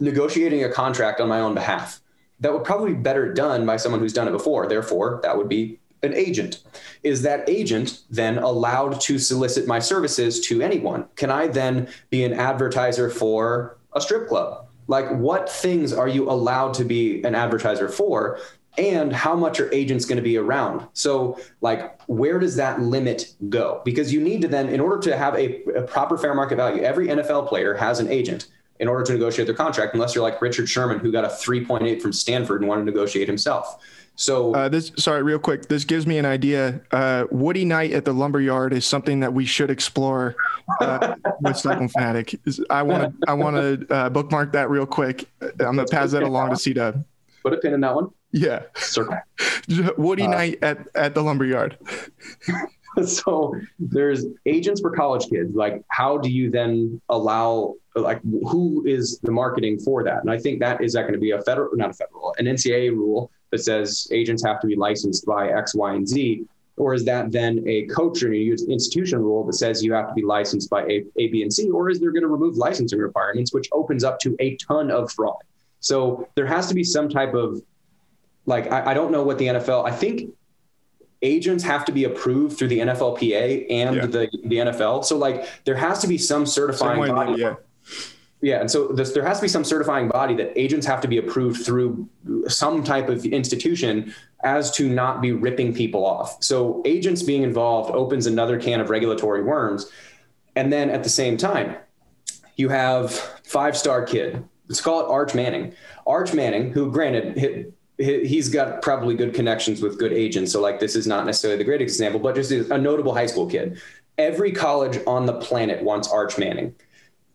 negotiating a contract on my own behalf that would probably be better done by someone who's done it before. Therefore, that would be an agent. Is that agent then allowed to solicit my services to anyone? Can I then be an advertiser for a strip club? Like, what things are you allowed to be an advertiser for? And how much are agents going to be around? So, like, where does that limit go? Because you need to then, in order to have a, a proper fair market value, every NFL player has an agent in order to negotiate their contract, unless you're like Richard Sherman, who got a 3.8 from Stanford and wanted to negotiate himself. So uh, this, sorry, real quick, this gives me an idea. Uh, Woody Night at the lumberyard is something that we should explore uh, with Cyclone Fanatic. I want to, I want to uh, bookmark that real quick. I'm gonna pass that along to C Dub. Put a pin in that one. Yeah. Circle. Woody uh, Night at at the lumberyard. so there's agents for college kids. Like, how do you then allow like who is the marketing for that? And I think that is that going to be a federal, not a federal, an NCAA rule that says agents have to be licensed by X, Y, and Z, or is that then a coach or an institution rule that says you have to be licensed by A, a B, and C, or is there going to remove licensing requirements, which opens up to a ton of fraud? So there has to be some type of like I, I don't know what the NFL. I think agents have to be approved through the NFLPA and yeah. the the NFL. So like there has to be some certifying body. Yeah. Yeah, and so this, there has to be some certifying body that agents have to be approved through some type of institution as to not be ripping people off. So agents being involved opens another can of regulatory worms. And then at the same time, you have five star kid. Let's call it Arch Manning. Arch Manning, who granted he's got probably good connections with good agents. So like this is not necessarily the greatest example, but just a notable high school kid. Every college on the planet wants Arch Manning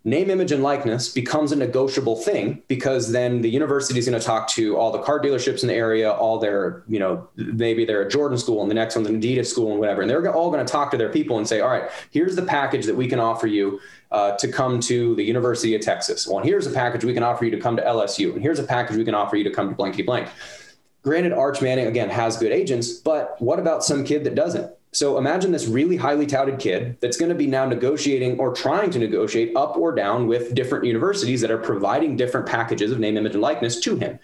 name, image, and likeness becomes a negotiable thing because then the university is going to talk to all the car dealerships in the area, all their, you know, maybe they're a Jordan school and the next one's an Adidas school and whatever. And they're all going to talk to their people and say, all right, here's the package that we can offer you uh, to come to the University of Texas. Well, here's a package we can offer you to come to LSU. And here's a package we can offer you to come to blanky blank. Granted, Arch Manning, again, has good agents, but what about some kid that doesn't? So imagine this really highly touted kid that's going to be now negotiating or trying to negotiate up or down with different universities that are providing different packages of name, image, and likeness to him.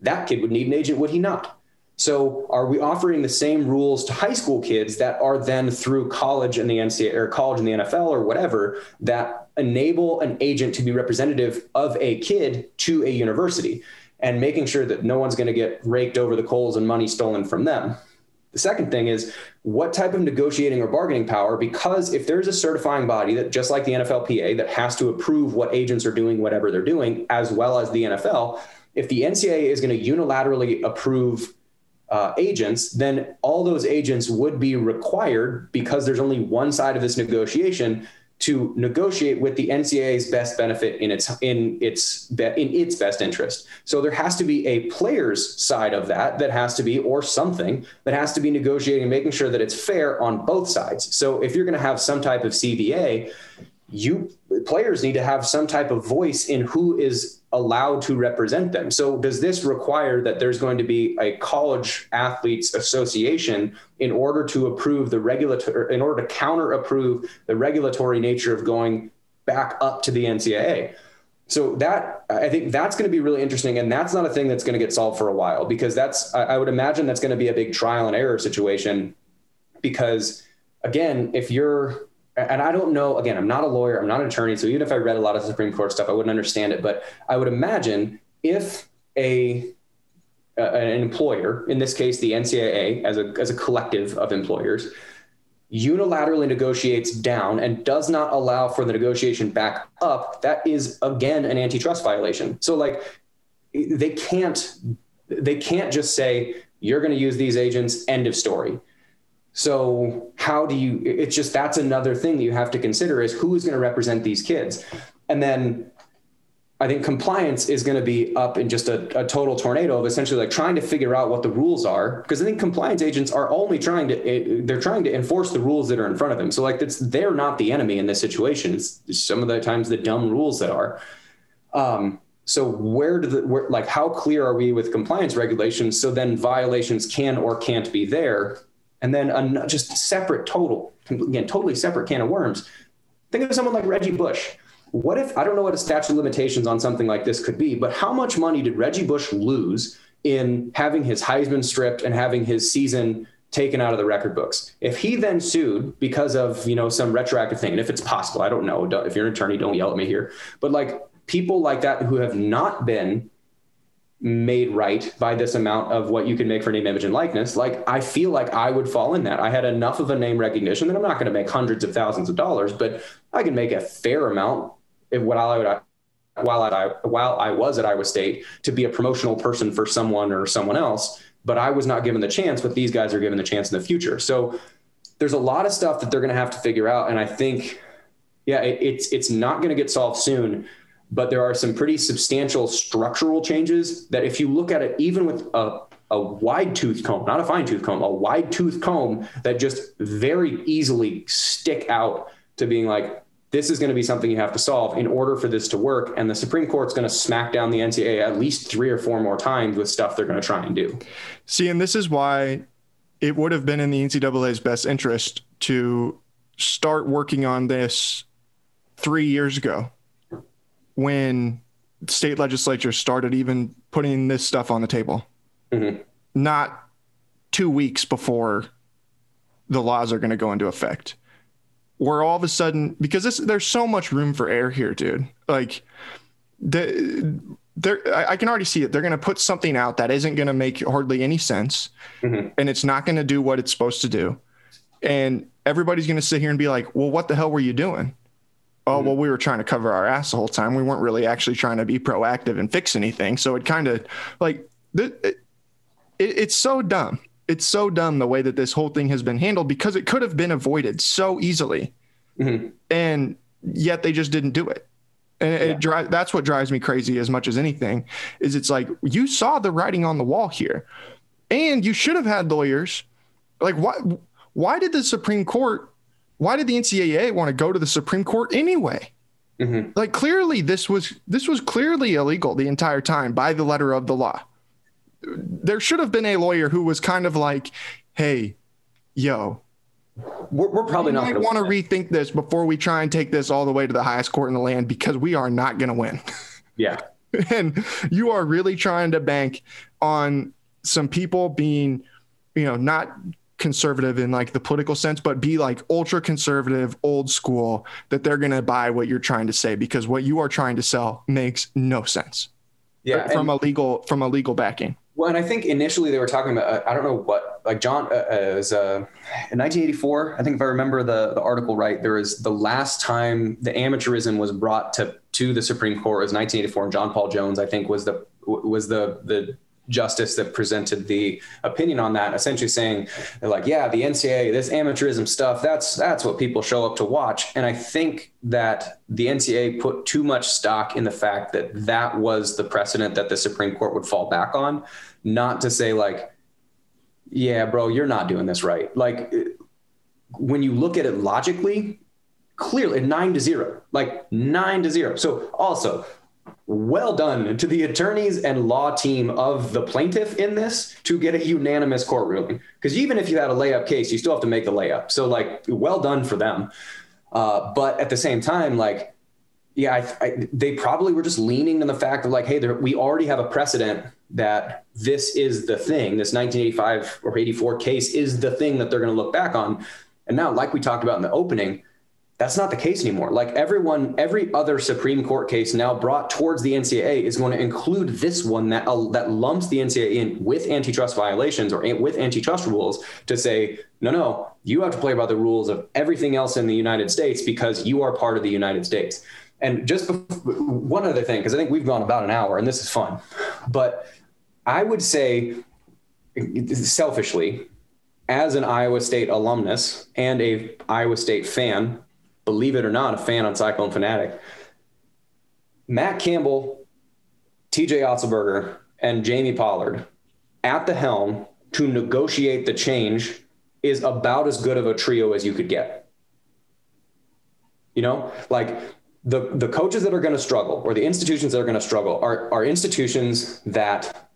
That kid would need an agent, would he not? So are we offering the same rules to high school kids that are then through college and the NCAA or college and the NFL or whatever that enable an agent to be representative of a kid to a university and making sure that no one's going to get raked over the coals and money stolen from them? The second thing is what type of negotiating or bargaining power, because if there's a certifying body that, just like the NFLPA, that has to approve what agents are doing, whatever they're doing, as well as the NFL, if the NCAA is going to unilaterally approve uh, agents, then all those agents would be required because there's only one side of this negotiation to negotiate with the NCAA's best benefit in its in its in its best interest. So there has to be a player's side of that that has to be or something that has to be negotiating and making sure that it's fair on both sides. So if you're going to have some type of CBA, you players need to have some type of voice in who is allowed to represent them. So does this require that there's going to be a college athletes association in order to approve the regulatory in order to counter approve the regulatory nature of going back up to the NCAA? So that I think that's going to be really interesting, and that's not a thing that's going to get solved for a while because that's I would imagine that's going to be a big trial and error situation because again, if you're and I don't know, again, I'm not a lawyer, I'm not an attorney. So even if I read a lot of Supreme Court stuff, I wouldn't understand it. But I would imagine if a, uh, an employer, in this case, the NCAA as a, as a collective of employers, unilaterally negotiates down and does not allow for the negotiation back up, that is again an antitrust violation. So like they can't they can't just say you're going to use these agents end of story so how do you it's just that's another thing that you have to consider is who is going to represent these kids. And then i think compliance is going to be up in just a, a total tornado of essentially like trying to figure out what the rules are because i think compliance agents are only trying to eh, they're trying to enforce the rules that are in front of them. So like it's they're not the enemy in this situation. It's some of the times the dumb rules that are. Um, so where do the where, like how clear are we with compliance regulations? So then violations can or can't be there and then a, just separate total again totally separate can of worms. Think of someone like reggie bush. What if i don't know what a statute of limitations on something like this could be but how much money did reggie bush lose in having his heisman stripped and having his season taken out of the record books? If he then sued because of you know some retroactive thing and if it's possible i don't know. If you're an attorney don't yell at me here. But like people like that who have not been made right by this amount of what you can make for name, image, and likeness. Like I feel like I would fall in that. I had enough of a name recognition that I'm not going to make hundreds of thousands of dollars, but I can make a fair amount if while I would while I while I was at Iowa State to be a promotional person for someone or someone else. But I was not given the chance, but these guys are given the chance in the future. So there's a lot of stuff that they're going to have to figure out, and I think, yeah, it, it's it's not going to get solved soon but there are some pretty substantial structural changes that if you look at it, even with a, a wide tooth comb, not a fine tooth comb, a wide tooth comb that just very easily stick out to being like, this is going to be something you have to solve in order for this to work. And the Supreme Court's going to smack down the NCAA at least three or four more times with stuff they're going to try and do. See, and this is why it would have been in the NCAA's best interest to start working on this three years ago when state legislatures started even putting this stuff on the table. Mm-hmm. Not two weeks before the laws are going to go into effect. Where all of a sudden, because this, there's so much room for error here, dude. Like, the, there, I, I can already see it. They're going to put something out that isn't going to make hardly any sense, mm-hmm. and it's not going to do what it's supposed to do. And everybody's going to sit here and be like, "Well, what the hell were you doing?" Oh well we were trying to cover our ass the whole time. We weren't really actually trying to be proactive and fix anything. So it kind of like it, it, it's so dumb. It's so dumb the way that this whole thing has been handled because it could have been avoided so easily. Mm-hmm. and yet they just didn't do it. And yeah. it that's what drives me crazy as much as anything is it's like you saw the writing on the wall here and you should have had lawyers. Like why why did the supreme court why did the NCAA want to go to the Supreme Court anyway? Mm-hmm. Like clearly this was this was clearly illegal the entire time by the letter of the law. There should have been a lawyer who was kind of like, "Hey, yo, we're, we're probably not going to want to rethink this before we try and take this all the way to the highest court in the land because we are not going to win." Yeah. and you are really trying to bank on some people being, you know, not conservative in like the political sense, but be like ultra conservative, old school, that they're going to buy what you're trying to say because what you are trying to sell makes no sense. Yeah, from a legal from a legal backing. Well, and I think initially they were talking about uh, I don't know what like John uh, uh, was uh, in 1984. I think if I remember the the article right, there was the last time the amateurism was brought to to the Supreme Court was 1984, and John Paul Jones I think was the was the the justice that presented the opinion on that, essentially saying like, yeah, the NCAA, this amateurism stuff, that's that's what people show up to watch. And I think that the NCAA put too much stock in the fact that that was the precedent that the Supreme Court would fall back on, not to say like, yeah, bro, you're not doing this right. Like when you look at it logically, clearly nine to zero, like nine to zero. So also well done to the attorneys and law team of the plaintiff in this to get a unanimous court ruling. Because even if you had a layup case, you still have to make the layup. So, like, well done for them. Uh, but at the same time, like, yeah, I, I, they probably were just leaning to the fact of like, hey, there, we already have a precedent that this is the thing. This 1985 or 84 case is the thing that they're going to look back on. And now, like we talked about in the opening, That's not the case anymore. Like everyone, every other Supreme Court case now brought towards the NCAA is going to include this one that uh, that lumps the NCAA in with antitrust violations or with antitrust rules to say, no, no, you have to play by the rules of everything else in the United States because you are part of the United States. And just one other thing, because I think we've gone about an hour and this is fun, but I would say selfishly, as an Iowa State alumnus and a Iowa State fan, believe it or not, a fan on Cyclone Fanatic. Matt Campbell, TJ Otzelberger, and Jamie Pollard at the helm to negotiate the change is about as good of a trio as you could get. You know, like the the coaches that are going to struggle or the institutions that are going to struggle are are institutions that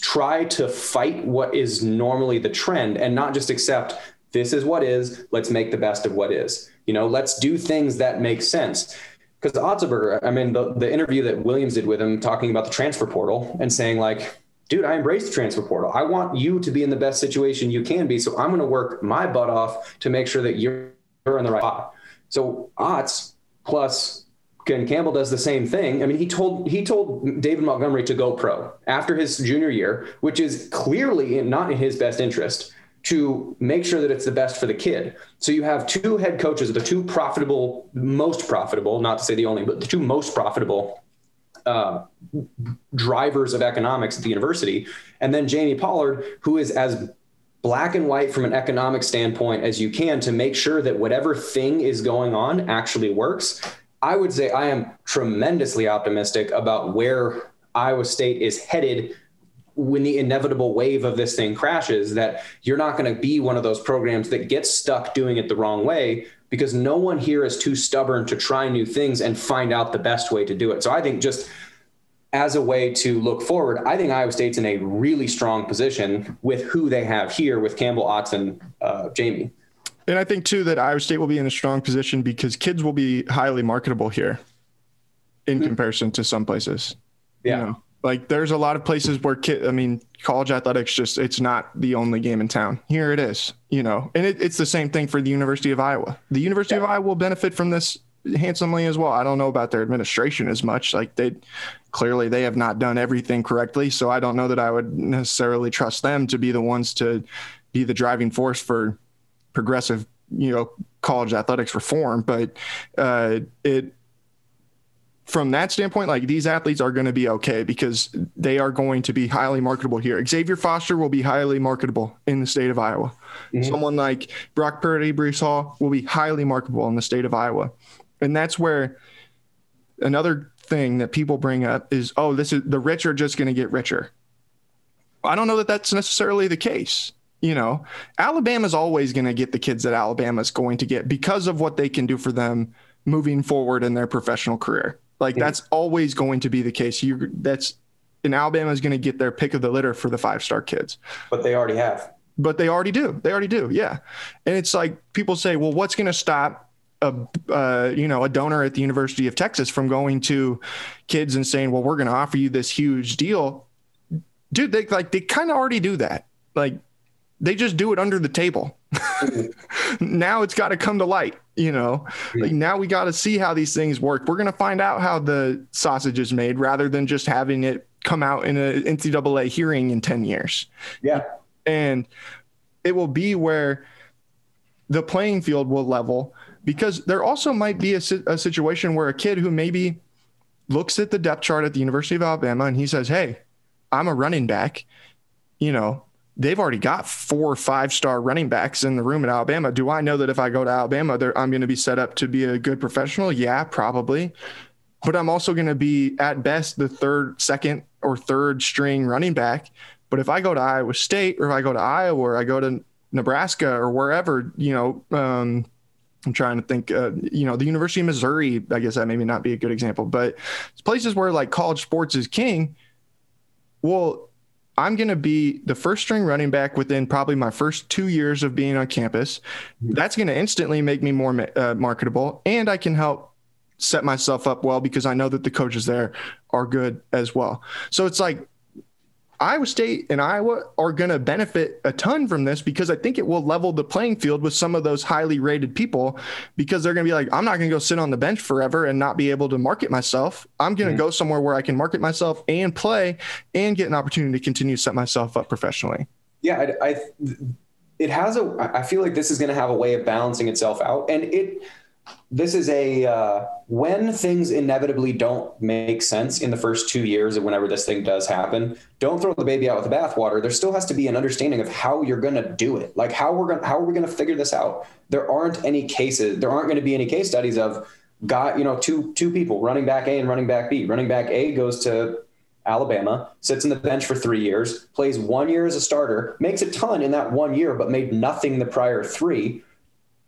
try to fight what is normally the trend and not just accept this is what is, let's make the best of what is. You know, let's do things that make sense. Because Otzelberger, I mean, the, the interview that Williams did with him talking about the transfer portal and saying, like, dude, I embrace the transfer portal. I want you to be in the best situation you can be. So I'm going to work my butt off to make sure that you're in the right spot. So Otz plus Ken Campbell does the same thing. I mean, he told he told David Montgomery to go pro after his junior year, which is clearly not in his best interest to make sure that it's the best for the kid. So you have two head coaches, the two profitable, most profitable, not to say the only, but the two most profitable uh, drivers of economics at the university. And then Jamie Pollard, who is as black and white from an economic standpoint as you can to make sure that whatever thing is going on actually works. I would say I am tremendously optimistic about where Iowa State is headed when the inevitable wave of this thing crashes that you're not going to be one of those programs that gets stuck doing it the wrong way because no one here is too stubborn to try new things and find out the best way to do it. So I think just as a way to look forward, I think Iowa State's in a really strong position with who they have here with Campbell, and uh, Jamie. And I think too that Iowa State will be in a strong position because kids will be highly marketable here in mm-hmm. comparison to some places. Yeah. You know? Like there's a lot of places where kid, I mean, college athletics just it's not the only game in town. Here it is, you know, and it, it's the same thing for the University of Iowa. The University yeah. of Iowa will benefit from this handsomely as well. I don't know about their administration as much. Like they clearly they have not done everything correctly, so I don't know that I would necessarily trust them to be the ones to be the driving force for progressive, you know, college athletics reform. But uh, it from that standpoint, like these athletes are going to be okay because they are going to be highly marketable here. Xavier Foster will be highly marketable in the state of Iowa. Mm-hmm. Someone like Brock Purdy, Breece Hall will be highly marketable in the state of Iowa. And that's where another thing that people bring up is, oh, this is the rich are just going to get richer. I don't know that that's necessarily the case. You know, Alabama's always going to get the kids that Alabama's going to get because of what they can do for them moving forward in their professional career. Like yeah. that's always going to be the case. You that's and Alabama is going to get their pick of the litter for the five star kids. But they already have. But they already do. They already do. Yeah. And it's like people say, well, what's going to stop a uh, you know a donor at the University of Texas from going to kids and saying, well, we're going to offer you this huge deal, dude? They like they kind of already do that. Like they just do it under the table. now it's got to come to light, you know. Like now we got to see how these things work. We're going to find out how the sausage is made rather than just having it come out in an NCAA hearing in 10 years. Yeah. And it will be where the playing field will level because there also might be a, a situation where a kid who maybe looks at the depth chart at the University of Alabama and he says, Hey, I'm a running back. You know, they've already got four or five star running backs in the room at Alabama. Do I know that if I go to Alabama, I'm going to be set up to be a good professional? Yeah, probably. But I'm also going to be at best the third, second, or third string running back. But if I go to Iowa State or if I go to Iowa or I go to Nebraska or wherever, you know, um, I'm trying to think, uh, you know, the University of Missouri, I guess that maybe not be a good example, but places where like college sports is king. Well, I'm going to be the first string running back within probably my first two years of being on campus. Mm-hmm. That's going to instantly make me more uh, marketable, and I can help set myself up well because I know that the coaches there are good as well. So it's like Iowa State and Iowa are going to benefit a ton from this because I think it will level the playing field with some of those highly rated people because they're going to be like, I'm not going to go sit on the bench forever and not be able to market myself. I'm going to mm-hmm. go somewhere where I can market myself and play and get an opportunity to continue to set myself up professionally. Yeah, I, I it has a. I feel like this is going to have a way of balancing itself out, and it this is a uh, when things inevitably don't make sense in the first two years of whenever this thing does happen don't throw the baby out with the bathwater. There still has to be an understanding of how you're going to do it. Like how we're going how are we going to figure this out? There aren't any cases there aren't going to be any case studies of got you know two two people running back a and running back b. Running back a goes to Alabama, sits in the bench for three years, plays one year as a starter, makes a ton in that one year, but made nothing the prior three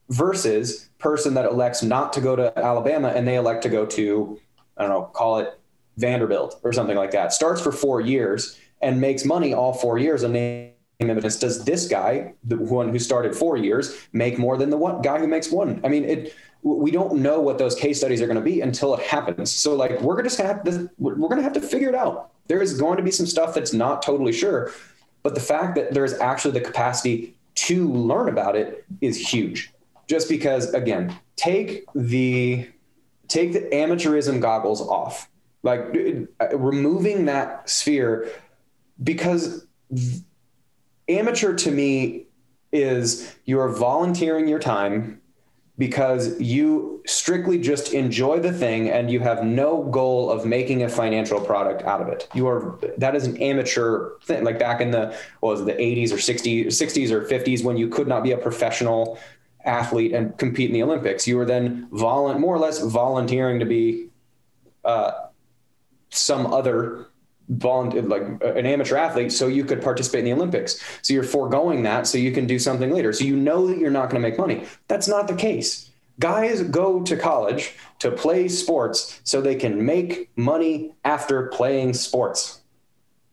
versus person that elects not to go to Alabama and they elect to go to, I don't know, call it Vanderbilt or something like that. Starts for four years and makes money all four years and name evidence. Does this guy, the one who started four years, make more than the one guy who makes one? I mean, it. We don't know what those case studies are going to be until it happens. So, like, we're just gonna have to we're going to have to figure it out. There is going to be some stuff that's not totally sure, but the fact that there's actually the capacity to learn about it is huge just because again take the take the amateurism goggles off like uh, removing that sphere because amateur to me is you're volunteering your time because you strictly just enjoy the thing and you have no goal of making a financial product out of it. You are that is an amateur thing. Like back in the what was it, the 80s or 60s, 60s or 50s when you could not be a professional athlete and compete in the Olympics. You were then more or less volunteering to be uh, some other volunteer, like an amateur athlete, so you could participate in the Olympics. So you're foregoing that so you can do something later. So you know that you're not going to make money. That's not the case. Guys go to college to play sports so they can make money after playing sports.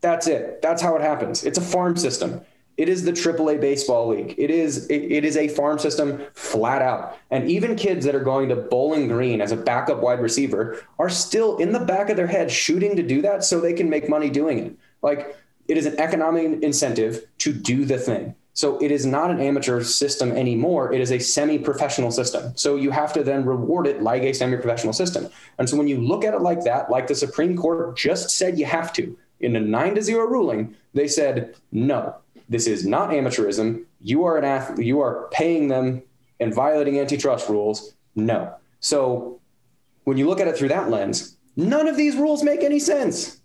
That's it. That's how it happens. It's a farm system. It is the AAA baseball league. It is it, it is a farm system flat out. And even kids that are going to Bowling Green as a backup wide receiver are still in the back of their head shooting to do that so they can make money doing it. Like it is an economic incentive to do the thing. So it is not an amateur system anymore. It is a semi-professional system. So you have to then reward it like a semi-professional system. And so when you look at it like that, like the Supreme Court just said you have to in a nine to zero ruling, they said no. This is not amateurism. You are an athlete. You are paying them and violating antitrust rules. No. So when you look at it through that lens, none of these rules make any sense.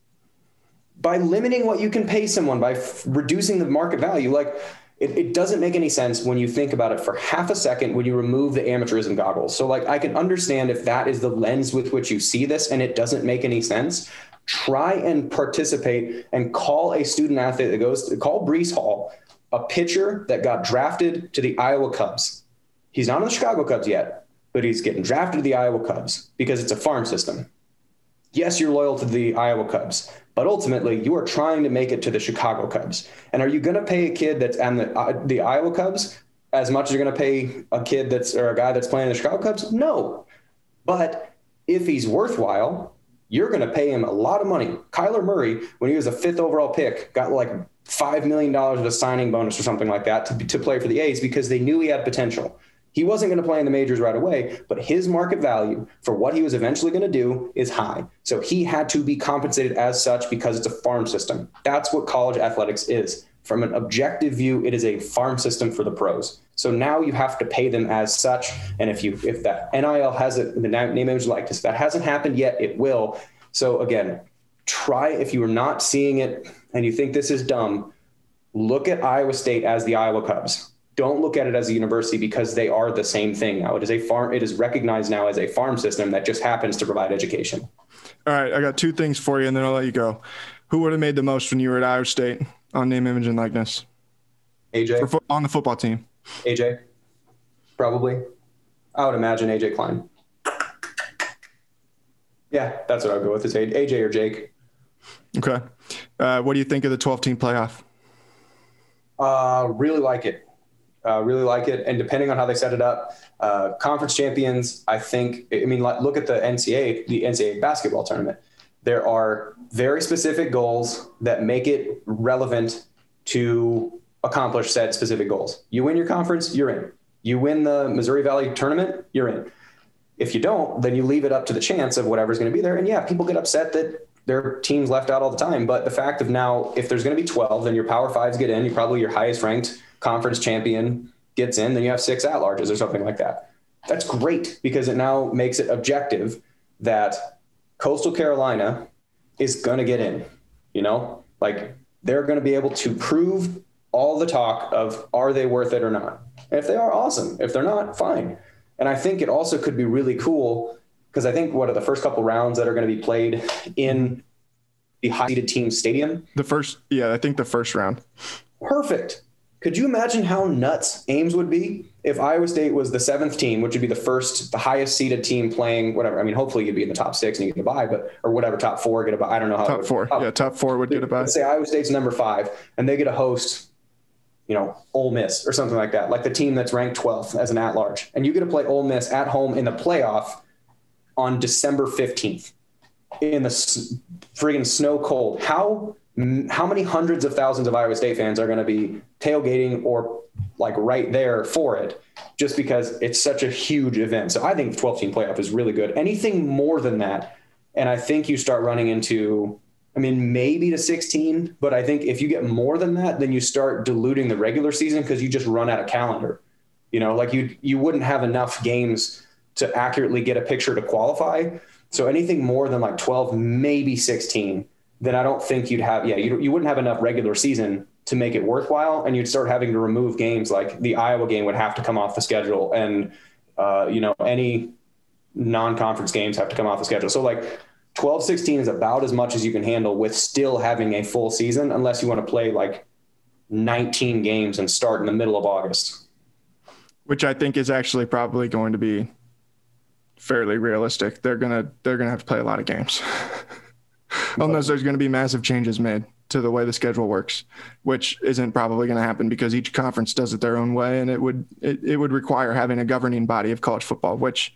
By limiting what you can pay someone, by f- reducing the market value, like it, it, doesn't make any sense when you think about it for half a second when you remove the amateurism goggles. So, like, I can understand if that is the lens with which you see this and it doesn't make any sense try and participate and call a student athlete that goes to call Brees Hall, a pitcher that got drafted to the Iowa Cubs. He's not on the Chicago Cubs yet, but he's getting drafted to the Iowa Cubs because it's a farm system. Yes, you're loyal to the Iowa Cubs, but ultimately you are trying to make it to the Chicago Cubs. And are you going to pay a kid that's on the uh, the Iowa Cubs as much as you're going to pay a kid that's or a guy that's playing in the Chicago Cubs? No. But if he's worthwhile, you're going to pay him a lot of money. Kyler Murray, when he was a fifth overall pick, got like $5 million of a signing bonus or something like that to, to play for the A's because they knew he had potential. He wasn't going to play in the majors right away, but his market value for what he was eventually going to do is high. So he had to be compensated as such because it's a farm system. That's what college athletics is. From an objective view, it is a farm system for the pros. So now you have to pay them as such. And if you if that NIL has it, the name image likeness, that hasn't happened yet, it will. So again, try if you are not seeing it and you think this is dumb, look at Iowa State as the Iowa Cubs. Don't look at it as a university because they are the same thing now. It is a farm. It is recognized now as a farm system that just happens to provide education. All right, I got two things for you, and then I'll let you go. Who would have made the most when you were at Iowa State on name, image, and likeness? AJ fo- on the football team. AJ, probably. I would imagine AJ Klein. Yeah, that's what I'll go with. Is AJ or Jake. Okay. Uh, what do you think of the 12 team playoff? Uh, really like it. Uh, really like it. And depending on how they set it up, uh, conference champions, I think, I mean, look at the NCAA, the NCAA basketball tournament. there are very specific goals that make it relevant to accomplish said specific goals. You win your conference, you're in. You win the Missouri Valley tournament, you're in. If you don't, then you leave it up to the chance of whatever's going to be there. And yeah, people get upset that their teams left out all the time. But the fact of now, if there's going to be 12, then your power fives get in. You probably your highest ranked conference champion gets in. Then you have six at larges or something like that. That's great because it now makes it objective that Coastal Carolina is going to get in. You know, like they're going to be able to prove all the talk of are they worth it or not. And if they are, awesome. If they're not, fine. And I think it also could be really cool because I think what are the first couple rounds that are going to be played in the high seeded team stadium? The first, yeah, I think the first round. Perfect. Could you imagine how nuts Ames would be if Iowa State was the seventh team, which would be the first, the highest seeded team playing whatever? I mean, hopefully you'd be in the top six and you get a bye, but or whatever, top four get a bye. I don't know how top four. Top, yeah, top four would get a bye. Let's say Iowa State's number five, and they get a host, you know, Ole Miss or something like that, like the team that's ranked 12th as an at-large, and you get to play Ole Miss at home in the playoff on December 15th in the friggin' snow cold. How how many hundreds of thousands of Iowa State fans are going to be tailgating or like right there for it just because it's such a huge event. So I think the 12 team playoff is really good. Anything more than that, and I think you start running into, I mean, maybe to 16, but I think if you get more than that, then you start diluting the regular season because you just run out of calendar. You know, like you you wouldn't have enough games to accurately get a picture to qualify. So anything more than like 12, maybe 16 then I don't think you'd have, yeah, you, you wouldn't have enough regular season to make it worthwhile. And you'd start having to remove games like the Iowa game would have to come off the schedule. And, uh, you know, any non conference games have to come off the schedule. So, like, 12 16 is about as much as you can handle with still having a full season, unless you want to play like 19 games and start in the middle of August. Which I think is actually probably going to be fairly realistic. They're gonna they're gonna have to play a lot of games. unless there's going to be massive changes made to the way the schedule works, which isn't probably going to happen because each conference does it their own way, and it would it, it would require having a governing body of college football, which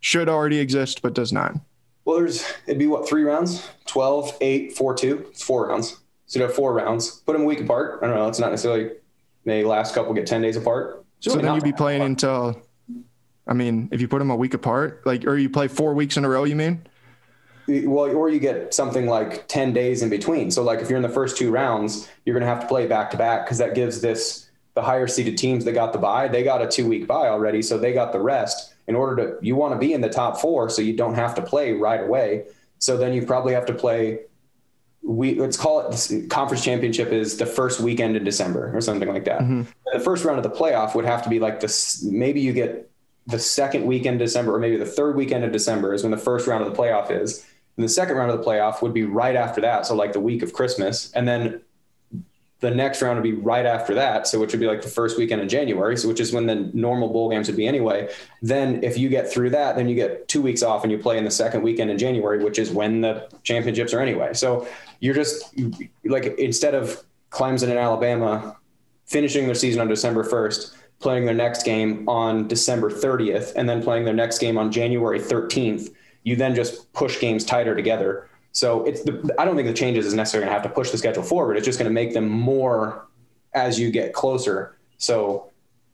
should already exist but does not. Well, there's it'd be what three rounds, 12, 8, 4, 2. It's four rounds. So you have four rounds. Put them a week apart. I don't know. It's not necessarily the last couple get 10 days apart. So then you'd be playing apart. until, I mean, if you put them a week apart, like, or you play four weeks in a row, you mean? well, or you get something like 10 days in between. So like if you're in the first two rounds, you're going to have to play back to back because that gives this the higher seeded teams that got the bye, they got a two week bye already. So they got the rest in order to, you want to be in the top four. So you don't have to play right away. So then you probably have to play we let's call it conference championship is the first weekend in December or something like that. Mm-hmm. The first round of the playoff would have to be like this. Maybe you get the second weekend December, or maybe the third weekend of December is when the first round of the playoff is. And the second round of the playoff would be right after that. So like the week of Christmas. And then the next round would be right after that. So which would be like the first weekend in January. So which is when the normal bowl games would be anyway. Then if you get through that, then you get two weeks off and you play in the second weekend in January, which is when the championships are anyway. So you're just like instead of Clemson and Alabama finishing their season on December 1st, playing their next game on December 30th, and then playing their next game on January 13th you then just push games tighter together. So it's the, I don't think the changes is necessarily going to have to push the schedule forward. It's just going to make them more as you get closer. So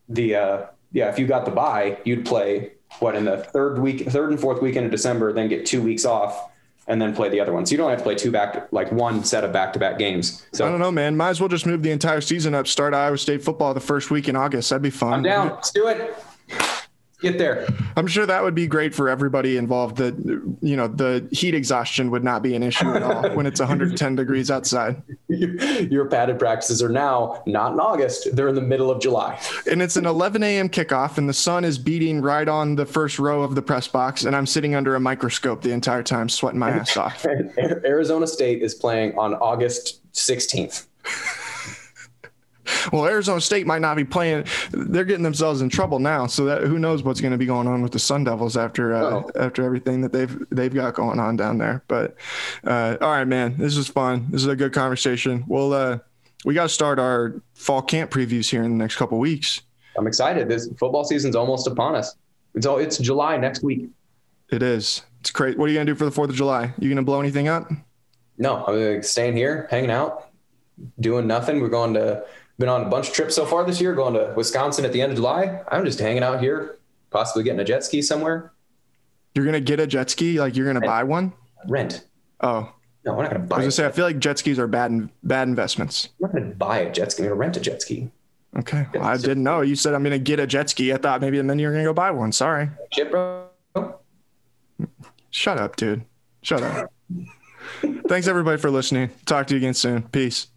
the uh, yeah, if you got the bye, you'd play what in the third week, third and fourth weekend of December, then get two weeks off, and then play the other one. So you don't have to play two back, like one set of back to back games. So I don't know, man. Might as well just move the entire season up. Start Iowa State football the first week in August. That'd be fun. I'm down. Let's do it get there. I'm sure that would be great for everybody involved. That you know the heat exhaustion would not be an issue at all when it's 110 degrees outside. Your padded practices are now not in August; they're in the middle of July. And it's an 11 a.m. kickoff, and the sun is beating right on the first row of the press box, and I'm sitting under a microscope the entire time, sweating my ass off. Arizona State is playing on August 16th well, Arizona State might not be playing. They're getting themselves in trouble now. So that who knows what's going to be going on with the Sun Devils after uh, oh. after everything that they've they've got going on down there. But uh, all right, man, this is fun. This is a good conversation. Well, uh, we got to start our fall camp previews here in the next couple weeks. I'm excited. This football season's almost upon us. It's all it's July next week. It is. It's great. What are you gonna do for the Fourth of July? You gonna blow anything up? No, I'm staying here, hanging out, doing nothing. We're going to been on a bunch of trips so far this year. Going to Wisconsin at the end of July. I'm just hanging out here, possibly getting a jet ski somewhere. You're gonna get a jet ski? Like you're gonna buy one? Rent. Oh, No, we're not going to buy. I was gonna say I feel like jet skis are bad in, bad investments. I'm not to buy a jet ski. I'm going to rent a jet ski. Okay, well, I didn't know. You said I'm gonna get a jet ski. I thought maybe and then you're gonna go buy one. Sorry. Shit, bro. Shut up, dude. Shut up. Thanks everybody for listening. Talk to you again soon. Peace.